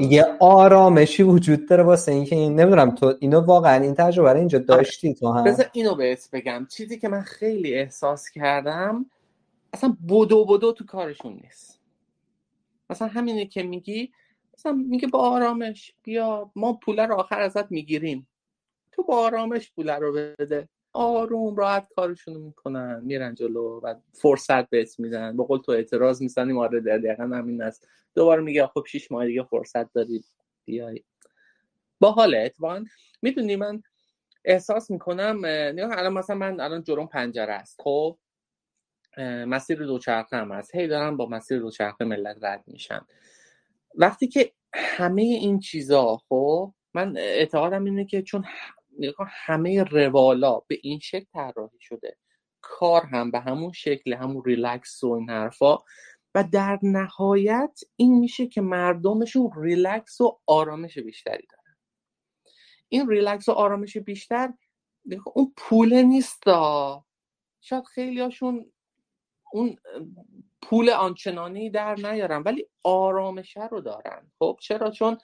یه آرامشی وجود داره واسه اینکه این نمی‌دونم تو اینو واقعا این تجربه رو اینجا داشتی تو هم؟ بذار اینو بهت بگم. چیزی که من خیلی احساس کردم اصلا بدو بدو تو کارشون نیست. مثلا همینه که میگی مثلا میگه با آرامش بیا ما پول رو آخر ازت می‌گیریم. تو با آرامش پول رو بده. آروم راحت کارشون می‌کنن میرن جلو و فرصت بهت میدن. با قول تو اعتراض می‌زنیم آره دقیقا همین است. دوباره میگه خب شیش ماه دیگه فرصت داری بیای. باحاله اتفاقا می‌دونی من احساس می‌کنم نگاه الان مثلا من الان جلوم پنجره است. خب مسیر دوچرخه هم هست. هی دارن با مسیر دوچرخه ملت رد میشن وقتی که همه این چیزا خب من اعتقادم اینه که چون همه روالا به این شکل طراحی شده. کار هم به همون شکل همون ریلکس و این حرفا. و در نهایت این میشه که مردمشون ریلکس و آرامش بیشتری دارن. این ریلکس و آرامش بیشتر اون پول نیست شاید خیلی هاشون اون پول آنچنانی در نیارن ولی آرامشه رو دارن. خب چرا؟ چون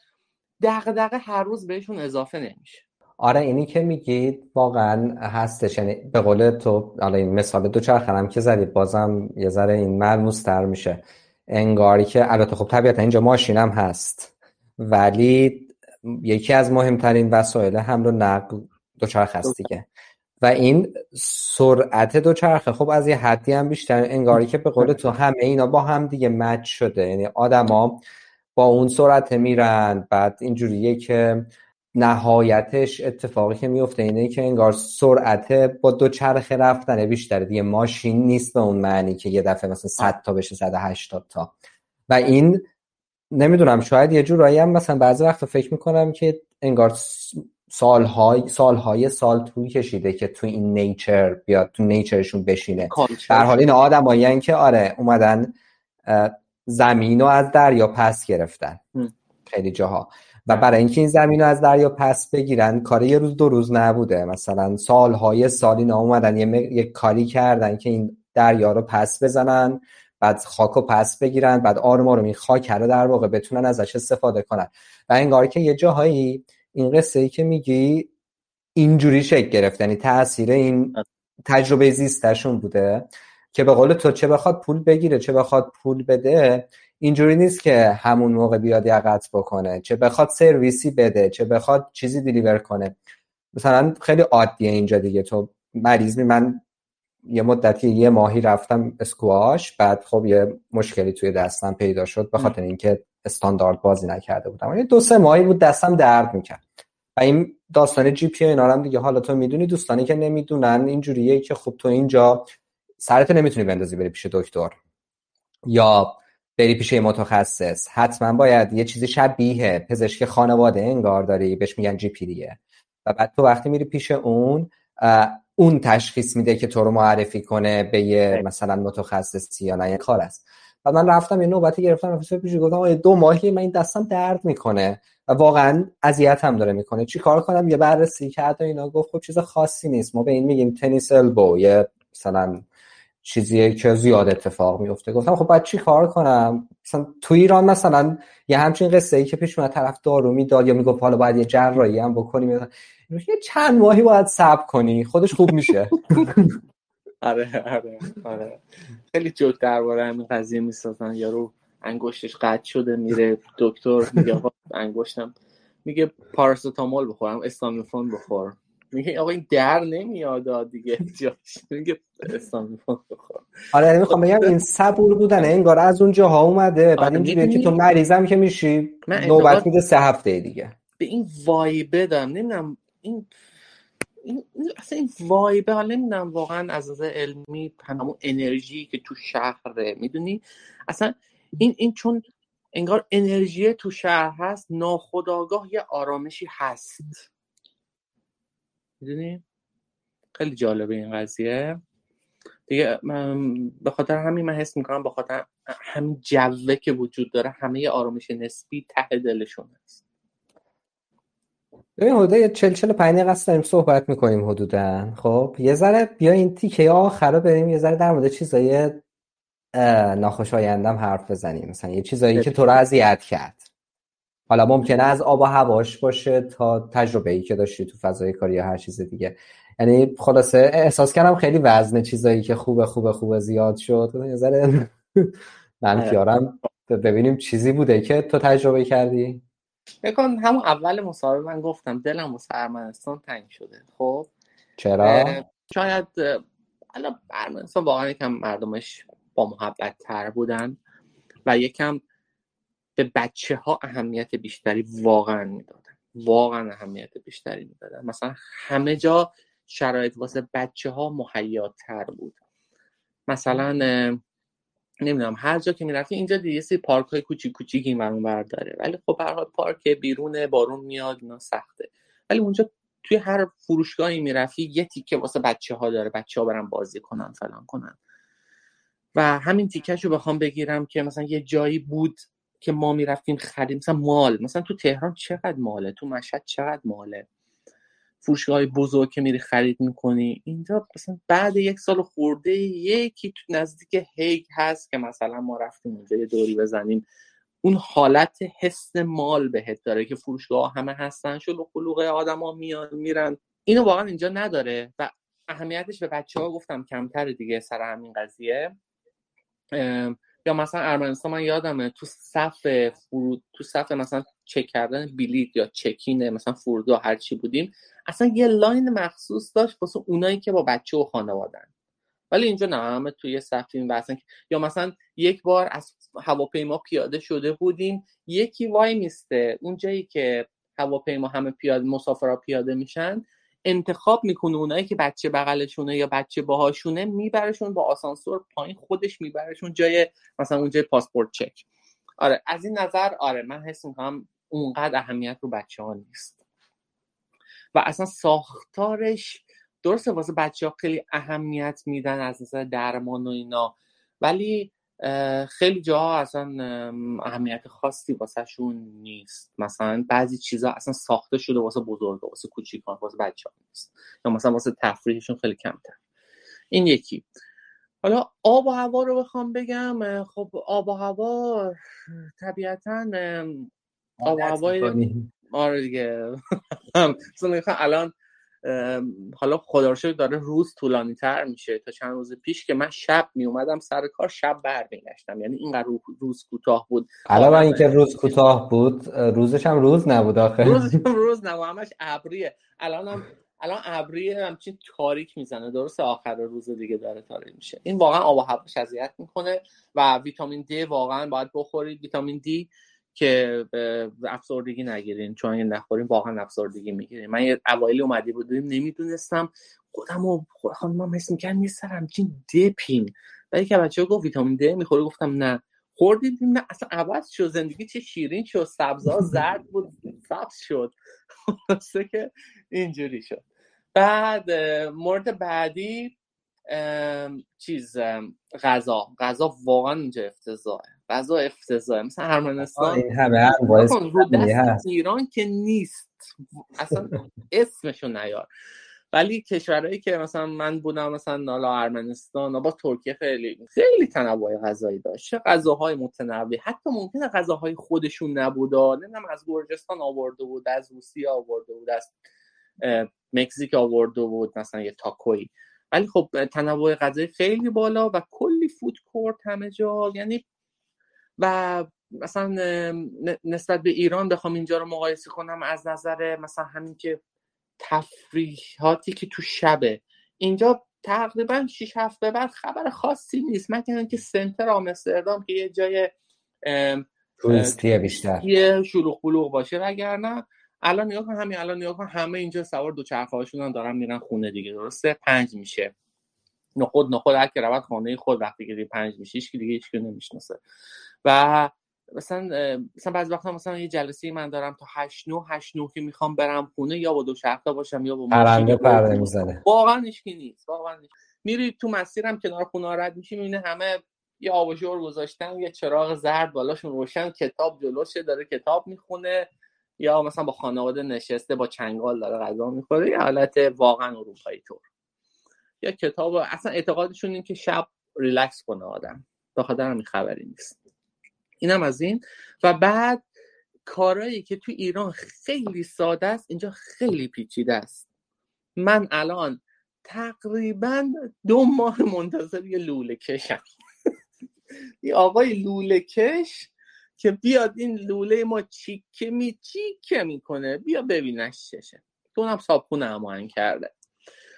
دغدغه هر روز بهشون اضافه نمیشه. آره اینی که میگید واقعا هستش. یعنی به قول تو حالا این مثال دو چرخنم که زدید بازم یه ذره این ملموس تر میشه. انگاری که البته خب طبیعتا اینجا ماشینم هست. ولی یکی از مهمترین وسایل حمل و نقل دوچرخه هست دیگه. و این سرعت دوچرخه خب از یه حدی هم بیشتر. انگاری که به قول تو همه اینا با هم دیگه مچ شده. یعنی آدما با اون سرعت میرن بعد اینجوریه که نهایتش اتفاقی که میفته اینه که انگار سرعت با دو چرخه رفتن بیشتره دیگه ماشین نیست به اون معنی که یه دفعه مثلا 100 تا بشه 180 تا. و این نمی‌دونم شاید یه جورایی هم مثلا بعضی وقت فکر می‌کنم که انگار سالهای سالهای سال طول کشیده که تو این نیچر بیاد تو نیچرشون بشینه. در حال این آدمایی که آره اومدن زمین رو از دریا پس گرفتن. خیلی جاها. و برای اینکه این زمین رو از دریا پس بگیرن کار یه روز دو روز نبوده. مثلا سالهای سالی اومدن یه, یه کاری کردن که این دریا رو پس بزنن بعد خاک رو پس بگیرن بعد آروم آروم این خاک رو در واقع بتونن ازش استفاده کنن. و انگار که یه جاهایی این قصه ای که میگی اینجوری شکل گرفت. یعنی تاثیر این تجربه زیستشون بوده که به قول تو چه بخواد پول بگیره چه بخواد پول بده اینجوری نیست که همون موقع بیاد یقت بکنه. چه بخواد سرویسی بده چه بخواد چیزی دیلیور کنه. مثلا خیلی عادیه اینجا دیگه. تو مریض می من یه مدتی یه ماهی رفتم اسکواش بعد خب یه مشکلی توی دستم پیدا شد به خاطر اینکه استاندارد بازی نکرده بودم. یه دو سه ماهی بود دستم درد می‌کرد. و این داستان جی پی اینا هم دیگه حالا تو می‌دونی دوستانی که نمی‌دونن اینجوریه که خب تو اینجا سرت نمی‌تونی بندازی بری پیش دکتر. یا بری پیش متخصص. حتما باید یه چیزی شبیه پزشک خانواده انگار داری بهش میگن جی پی دیه و بعد تو وقتی میری پیش اون اون تشخیص میده که تو رو معرفی کنه به یه مثلا متخصصی یا نه یه کار است. و من رفتم یه نوبتی گرفتم افسر پیش گفتم دو ماهی من این دستم درد می‌کنه و واقعا اذیت هم داره می‌کنه. چی کار کنم؟ یه بررسی کرد و اینا گفت خب چیز خاصی نیست. ما به این میگیم تنیس البو یه مثلا چیزیه که زیاد اتفاق میفته. گفتم خب باید چی کار کنم؟ مثلا تو ایران مثلا یه همچین قصه ای که پیش من طرف دارو می‌داد یا می‌گفت حالا باید یه جراحی هم بکنیم. یه چند ماهی باید صبر کنی خودش خوب میشه. آره آره آره. خیلی جوک درباره همین قضیه می‌سازن. یارو انگشتش قطع شده میره دکتر میگه انگشتم میگه پاراستامول بخورم استامیفون بخور. میگه آقا این در نمیاد دیگه. جاش میگه آره یعنی می‌خوام بگم این صبور بودن انگار از اون جاها اومده. بعد آره، اینجوریه که تو مریضم که میشی نوبت میده سه هفته دیگه. به این وایبه دارم. نمی‌دونم این این اصلا این وایبه حالا نمی‌دونم واقعا از نظر علمی همون انرژی که تو شهره. می‌دونی؟ اصلا این این چون انگار انرژی تو شهر هست ناخداگاه یه آرامشی هست. می‌دونی؟ خیلی جالبه این قضیه. دیگه به خاطر همین من حس می‌کنم به خاطر همین جوه که وجود داره همه آرامش نسبی ته دلشون هست. ببین حدودا یه چل چل پنج دقیقه داریم صحبت می‌کنیم حدودا. خب یه ذره بیا این تیکه آخر بریم یه ذره در مورد چیزای ناخوشایندم حرف بزنیم. مثلا یه چیزایی که تو رو اذیت کرد. حالا ممکنه از آب و هواش باشه تا تجربه ای که داشتی تو فضای کاری یا هر چیز دیگه. یعنی خلاصه احساس کردم خیلی وزن چیزایی که خوبه خوبه خوبه زیاد شد. یه ذره منفیارم ببینیم چیزی بوده که تو تجربه کردی. بکن همون اول مصاحبه من گفتم دلم و ارمنستان تنگ شده. خب؟ چرا؟ شاید الان ارمنستان واقعا یکم مردمش با محبت تر بودن و یکم به بچه ها اهمیت بیشتری واقعا می‌دادن. واقعا اهمیت بیشتری می‌دادن. مثلا همه جا شرایط واسه بچه ها مهیاتر بود. مثلا نمی‌دونم هر جا که می‌رفتی اینجا دیگه سی پارک های کوچیک کوچیک این ور داره. ولی خب هر پارک بیرونه بارون میاد اینا سخته. ولی اونجا توی هر فروشگاهی می‌رفتی یه تیکه واسه بچه ها داره. بچه ها برن بازی کنن فلان کنن. و همین تیکش رو بخوام بگیرم که مثلا یه جایی بود که ما می‌رفتیم خرید مثلا مال مثلا تو تهران چقدر ماله؟ تو مشهد چقدر ماله؟ فروشگاه بزرگ که میری خرید می‌کنی اینجا مثلا بعد یک سال خورده یکی تو نزدیک هیگ هست که مثلا ما رفتیم اونجا یه دوری بزنیم. اون حالت حس مال بهت داره که فروشگاه همه هستن شلوغ خلوغ آدما میان میرن. اینو واقعا اینجا نداره و اهمیتش به بچه ها گفتم کمتر دیگه سر همین قضیه. یا مثلا ارمنستان من یادمه تو صف فرود تو صف مثلا چک کردن بلیت یا چکین مثلا فرودگاه هر چی بودیم اصلا یه لاین مخصوص داشت واسه اونایی که با بچه و خانوادن ولی اینجا نه همه توی صف بحثن یا مثلا یک بار از هواپیما پیاده شده بودیم یکی وای میسته. اون جایی که هواپیما همه پیاده مسافرا پیاده میشن انتخاب می‌کنه اونایی که بچه بغلشونه یا بچه باهاشونه میبرشون با آسانسور پایین خودش میبرشون جای مثلا اون جای پاسپورت چک. آره از این نظر آره من حس می‌کنم اونقدر اهمیت رو بچه ها نیست. و اصلا ساختارش درسته واسه بچه ها خیلی اهمیت میدن از نظر درمان و اینا ولی خیلی جاها اصلا اهمیت خاصی واسهشون نیست. مثلا بعضی چیزا اصلا ساخته شده واسه بزرگ واسه کوچیکان واسه بچه ها نیست. یا مثلا واسه تفریحشون خیلی کمتر. این یکی. حالا آب و هوا رو بخوام بگم. خب آب و هوا طبیعتا آب و هوای آره دیگه. الان حالا خدا رو داره روز طولانی تر میشه. تا چند روز پیش که من شب می اومدم سر کار شب برمیگشتم. یعنی اینقدر روز کوتاه بود. حالا اینکه روز کوتاه بود روزش هم روز نبود آخه. روزش هم روز نبود. همش ابریه. الان هم الان ابریه همچین تاریک می‌زنه. درست آخر روز دیگه داره تاریک میشه. این واقعا آب و هواش اذیت می‌کنه و ویتامین دی واقعا باید بخورید. ویتامین دی که افسردگی نگیرین چون اگه نخوریم واقعا افسردگی می‌گیریم من یه اوایل اومدی بودیم نمی‌دونستم خودم و خانمم حس می‌کردم یه سر همچین دپیم. ولی که بچه گفت ویتامین دی می‌خوره گفتم نه. خوردید نه اصلا عوض شد زندگی چه شیرین شد سبزا زرد بود سبز شد. خلاصه که اینجوری شد. بعد مورد بعدی چیز غذا. غذا واقعا اینجا افتضاحه. غذا افتضاحه مثلا ارمنستان. این همه ایران که نیست. اصلا اسمشو نیار. ولی کشورهایی که مثلا من بودم مثلا نالا ارمنستان با ترکیه خیلی خیلی تنوع غذایی داشت. چه غذاهای متنوع حتی ممکنه غذاهای خودشون نبودا نمی‌دونم از گرجستان آورده بود از روسیه آورده بود از مکزیک آورده بود مثلا یه تاکوی ولی خب تنوع غذایی خیلی بالا و کلی فود کورت همه جا. یعنی و مثلا نسبت به ایران بخوام اینجا رو مقایسه کنم از نظر مثلا همین که تفریحاتی که تو شبه. اینجا تقریبا 6 هفته بعد خبر خاصی نیست. مگر اینکه سنتر آمستردام که یه جای توریستی بیشتر. یه شلوغ بلوغ باشه وگرنه الان نگاه کن همین الان نگاه کن همه اینجا سوار دوچرخه هاشون دارن میرن خونه دیگه. درسته؟ پنج میشه. نخود نخود هر که رود خانه خود وقتی که پنج میشه هیچ دیگه هیچ نمی‌شناسه. و مثلا مثلا بعضی وقتا مثلا یه جلسه من دارم تا 8 9 8 9 که می‌خوام برم خونه یا با دو شرطه باشم یا با پرنده پرنده می‌زنه. واقعا هیچکی نیست واقعا. میری تو مسیرم کنار خونه رد میشی می‌بینه همه یه آباژور گذاشتن یه چراغ زرد بالاشون روشن کتاب جلوشه داره کتاب می‌خونه یا مثلا با خانواده نشسته با چنگال داره غذا می‌خوره یه حالت واقعا اروپایی طور. یا کتاب اصلا اعتقادشون این که شب ریلکس کنه آدم. خاطر همین خبری نیست. اینم از این. و بعد کارهایی که تو ایران خیلی ساده است اینجا خیلی پیچیده است. من الان تقریبا دو ماه منتظر یه لوله کشم یه آقای لوله کش که بیاد این لوله ما چیکه می چیکه می‌کنه؟ بیا ببینش چشه. تو هم صابخونه هماهنگ کرده.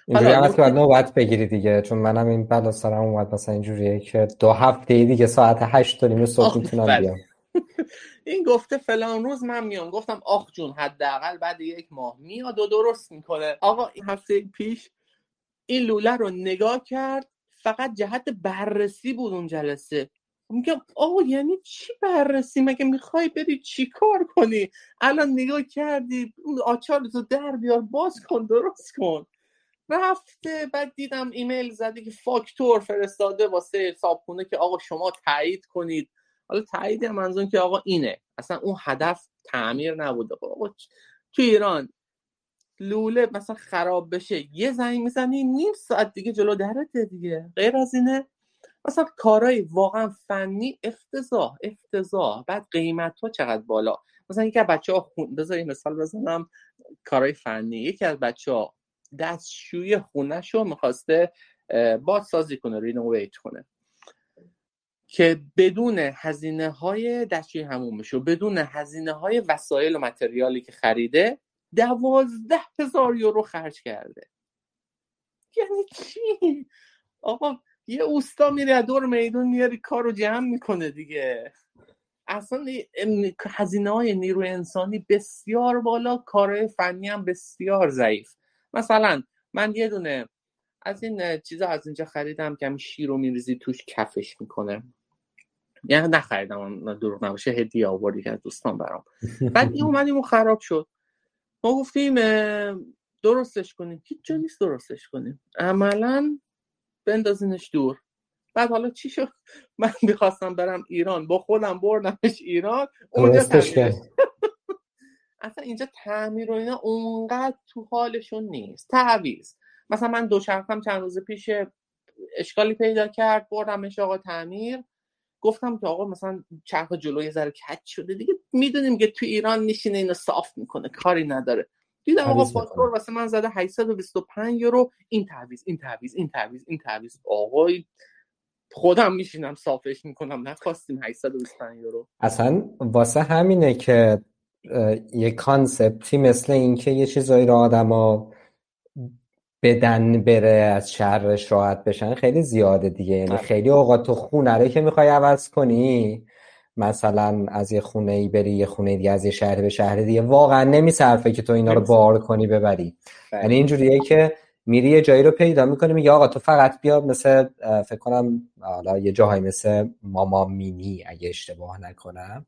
اینجوری هم که نوبت بگیری دیگه چون منم این بلا سرم اومد مثلا اینجوریه که دو هفته دیگه ساعت هشت و نیم صبح می‌تونم بیام. این گفته فلان روز من میام. گفتم آخ جون حداقل بعد یک ماه میاد و درست می‌کنه. آقا این هفته پیش این لوله رو نگاه کرد فقط جهت بررسی بود اون جلسه. میگم آقا یعنی چی بررسی؟ مگه می‌خوای بری چی کار کنی؟ الان نگاه کردی اون آچار رو در بیار باز کن درست کن. رفته بعد دیدم ایمیل زده که فاکتور فرستاده واسه صابخونه که آقا شما تایید کنید. حالا تایید منظور که آقا اینه. اصلا اون هدف تعمیر نبوده. خب آقا تو ایران لوله مثلا خراب بشه یه زنگ می‌زنی نیم ساعت دیگه جلو درته دیگه. غیر از اینه مثلا کارهای واقعا فنی افتضاح افتضاح. بعد قیمت ها چقدر بالا؟ مثلا یکی از بچه ها خون بذاری مثال بزنم. کارهای فنی. یکی از بچه ها دستشوی خونش رو می‌خواسته سازی کنه رینوویت کنه. که بدون هزینه های دستشوی همومش و بدون هزینه های وسایل و متریالی که خریده دوازده هزار یورو خرج کرده. یعنی چی؟ آقا یه اوستا میری از دور میدون میاری کار رو جمع می‌کنه دیگه. اصلا هزینه های نیروی انسانی بسیار بالا کار فنی هم بسیار ضعیف. مثلا من یه دونه از این چیزا از اینجا خریدم که همین شیر رو میریزی توش کفش می‌کنه. یعنی نخریدم دروغ نباشه هدیه آوردی که از دوستان برام. بعد این اومدیم و خراب شد. ما گفتیم درستش کنیم. هیچ جا نیست درستش کنیم. عملا بندازینش دور. بعد حالا چی شد؟ من می‌خواستم برم ایران. با خودم بردمش ایران. اونجا اصلا اینجا تعمیر و اینا اونقدر تو حالشون نیست. تعویز مثلا من دوچرخم چند روز پیش اشکالی پیدا کرد بردمش آقا تعمیر. گفتم که آقا مثلا چرخ جلوی ذره کج شده دیگه. می‌دونیم که تو ایران نشینه اینو صاف می‌کنه کاری نداره. دیدم آقا فاکتور واسه من زده 825 یورو. این تعویض این تعویض این تعویض این تعویض. آقای خودم میشینم صافش می‌کنم. نخواستیم 825 یورو. اصلا واسه همینه که یه کانسپتی مثل اینکه یه چیزایی رو آدما بدن بره از شرش راحت بشن خیلی زیاده دیگه یعنی آره. خیلی اوقات تو خونه رو که می‌خوای عوض کنی مثلا از یه خونه ای بری یه خونه دیگه از یه شهر به شهر دیگه واقعا نمیصرفه که تو اینا رو بار کنی ببری بله. یعنی اینجوریه که میری یه جایی رو پیدا می‌کنی میگه آقا تو فقط بیا مثل فکر کنم حالا یه جاهایی مثل ماما مینی اگه اشتباه نکنم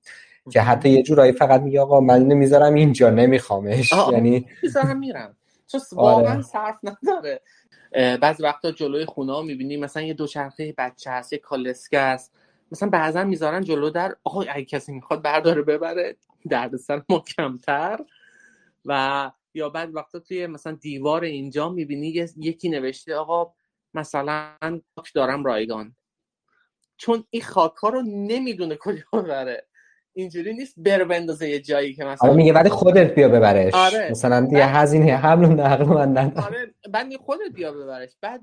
که حتی یه جورایی فقط میگه آقا من نمی‌ذارم اینجا نمیخوامش. یعنی می‌ذارم میرم. چون واقعا آره. صرف نداره. بعضی وقتا جلوی خونه ها می‌بینی مثلا یه دوچرخه بچه هست یه کالسکه است مثلا بعضا می‌ذارن جلو در آقا اگه کسی می‌خواد برداره ببره دردسر ما کمتر. و یا بعد وقتا توی مثلا دیوار اینجا می‌بینی یکی نوشته آقا مثلا دارم رایگان. چون این خاک ها رو نمی‌دونه کجا بره اینجوری نیست بر بندازه یه جایی که مثلا آره میگه بعد خودت بیا ببرش. آره. مثلا یه هزینه حمل و نقل من آره بعد خودت بیا ببرش. بعد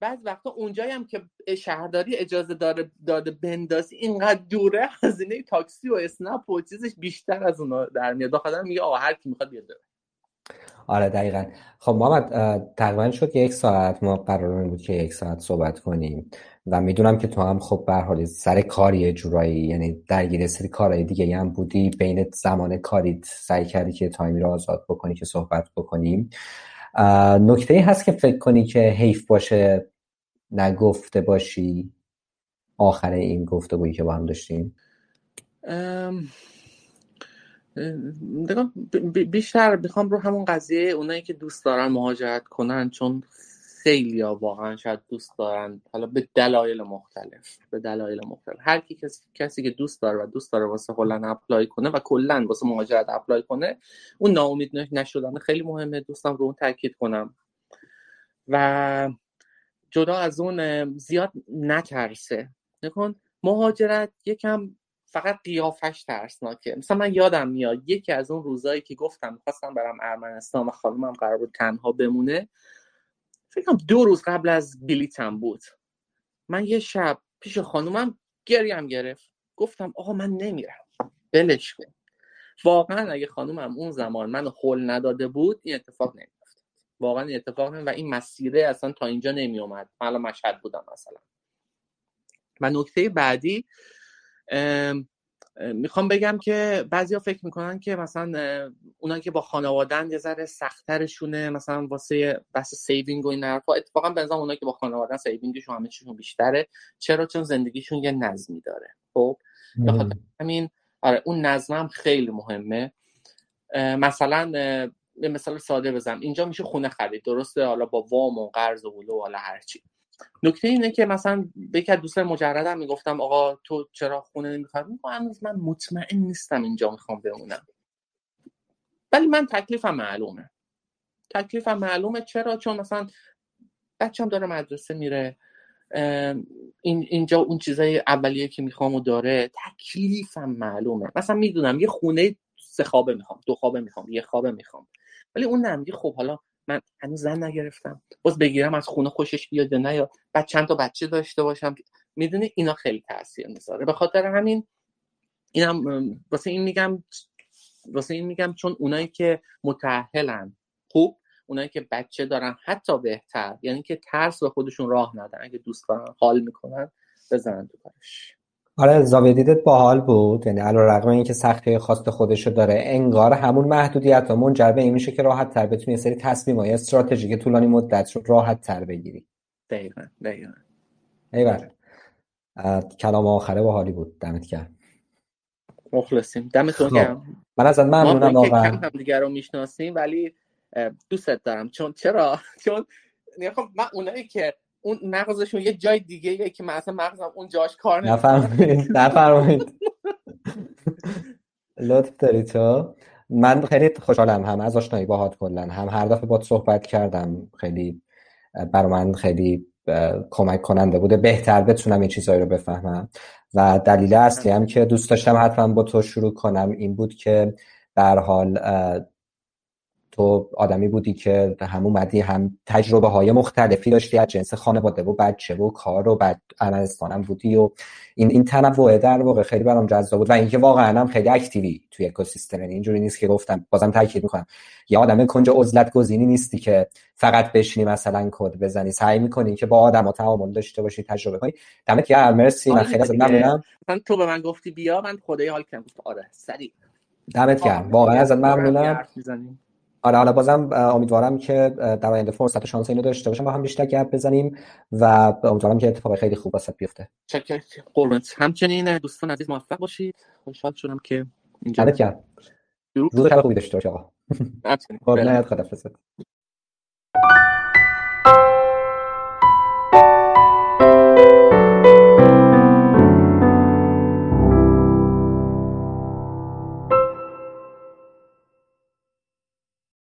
بعد وقتا اونجایی هم که شهرداری اجازه داره داده بندازی اینقدر دوره هزینه تاکسی و اسنپ و چیزش بیشتر از اونا در میاد. بخاطر میگه آقا هر کی می‌خواد بیاد آره دقیقا. خب محمد تقریبا شد یک ساعت ما قرار بود که یک ساعت صحبت کنیم و می‌دونم که تو هم خب به حال سر کاری جورایی یعنی درگیر سری کارهای دیگه هم بودی بین زمان کاریت سعی کردی که تایمی رو آزاد بکنی که صحبت بکنیم. نکته ای هست که فکر کنی که حیف باشه نگفته باشی آخر این گفتگویی که با هم داشتیم؟ بیشتر می‌خوام رو همون قضیه اونایی که دوست دارن مهاجرت کنن چون خیلی ها واقعا شاید دوست دارن حالا به دلایل مختلف به دلایل مختلف. هر کی کسی, کسی که دوست داره و دوست داره واسه هلند apply کنه و کلا واسه مهاجرت apply کنه اون ناامید نشدن. خیلی مهمه دوستم رو اون تاکید کنم. و جدا از اون زیاد نترسه. نکن مهاجرت یکم فقط قیافش ترسناکه. مثلا من یادم میاد یکی از اون روزایی که گفتم می‌خواستم برم ارمنستان و خانومم قرار بود تنها بمونه فکرم دو روز قبل از بلیتم بود. من یه شب پیش خانومم گریم گرفت. گفتم آقا من نمیرم. بلش کن. واقعا اگه خانومم اون زمان منو خول نداده بود این اتفاق نمیافتاد. واقعا این اتفاق نمی و این مسیره اصلا تا اینجا نمی اومد من الان مشهد بودم مثلا. و نکته بعدی می‌خوام بگم که بعضیا فکر می‌کنن که مثلا اونا که با خانوادن یه ذره سختترشونه مثلا واسه بحث saving و این حرفا. اتفاقا به اونا که با خانوادن saving شون همه چیشون بیشتره. چرا؟ چون زندگیشون یه نظمی داره. خب؟ همین آره اون نظم خیلی مهمه. مثلا یه مثال ساده بزنم. اینجا میشه خونه خرید. درسته؟ حالا با وام و قرض و هلو حالا هرچی نکته اینه که مثلا به یک از دوستان مجردم می‌گفتم آقا تو چرا خونه نمی‌خوای؟ میگم هنوز من مطمئن نیستم اینجا می‌خوام بمونم. ولی من تکلیفم معلومه. تکلیفم معلومه. چرا؟ چون مثلا بچم داره مدرسه میره این اینجا اون چیزای اولیه که می‌خوام و داره تکلیفم معلومه. مثلا می‌دونم یه خونه سه خوابه می‌خوام دو خوابه می‌خوام یه خوابه می‌خوام. ولی اون نمیگه خب حالا من هنوز زن نگرفتم. باز بگیرم از خونه خوشش بیاد نه یا بعد چند تا بچه داشته باشم می‌دونی اینا خیلی تاثیر می‌ذاره. به خاطر همین اینم واسه این میگم واسه این میگم چون اونایی که متأهلن خوب اونایی که بچه دارن حتی بهتر یعنی که ترس به خودشون راه ندن اگه دوست دارن حال می‌کنن بزنن تو کارش. آره زاویه دیدت باحال بود. یعنی علی رغم اینکه سختی خواست خودشو داره انگار همون محدودیت ها منجر به این میشه که راحت تر بتونی یه سری تصمیم های استراتژیک طولانی مدت رو راحت تر بگیری. دقیقا دقیقا. ایوار کلام آخره با حالی بود. دمت گرم. مخلصیم. دمتون خب. گرم. من ازت ممنونم واقعا هم دیگر رو می‌شناسیم ولی دوستت دارم. چون چرا؟ چون خب من اونایی که اون مغزشون یه جای دیگه یه که مثلا مغزم اون جاش کار نفرمایید نفرمایید. لطف داری تو. من خیلی خوشحالم. هم از آشنایی باهات کلا. هم هر دفعه باهات صحبت کردم. خیلی برای من خیلی کمک کننده بوده. بهتر بتونم این چیزهایی رو بفهمم. و دلیل اصلی هم که دوست داشتم حتما با تو شروع کنم این بود که در حال تو آدمی بودی که هم اومدی هم تجربه های مختلفی داشتی از جنس خانواده و بچه و کار و بعد عملستانم بودی و این این تنوع در واقع خیلی برام جذاب بود و اینکه واقعا هم خیلی اکتیوی توی اکوسیستم. یعنی اینجوری نیست که گفتم بازم تاکید می‌کنم. یه آدم کنج عزلت گزینی نیستی که فقط بشینی مثلا کد بزنی. سعی می‌کنی که با آدم تعامل داشته باشی تجربه کنی. دمت گرم. مرسی. من خیلی ازت ممنونم. تو به من گفتی بیا من خدای حال کردم. آره سری دمت گرم. واقعا ازت ممنونم. آره حالا بازم امیدوارم که در آینده فرصت شانس اینو داشته باشم با هم بیشتر گپ بزنیم و امیدوارم که اتفاق خیلی خوب واسه بیفته. قربونت. همچنین دوستان عزیز موفق باشید. خوشحال شدم که اینجا کرد روز خوبی داشته باش آقا. همچنین. خدا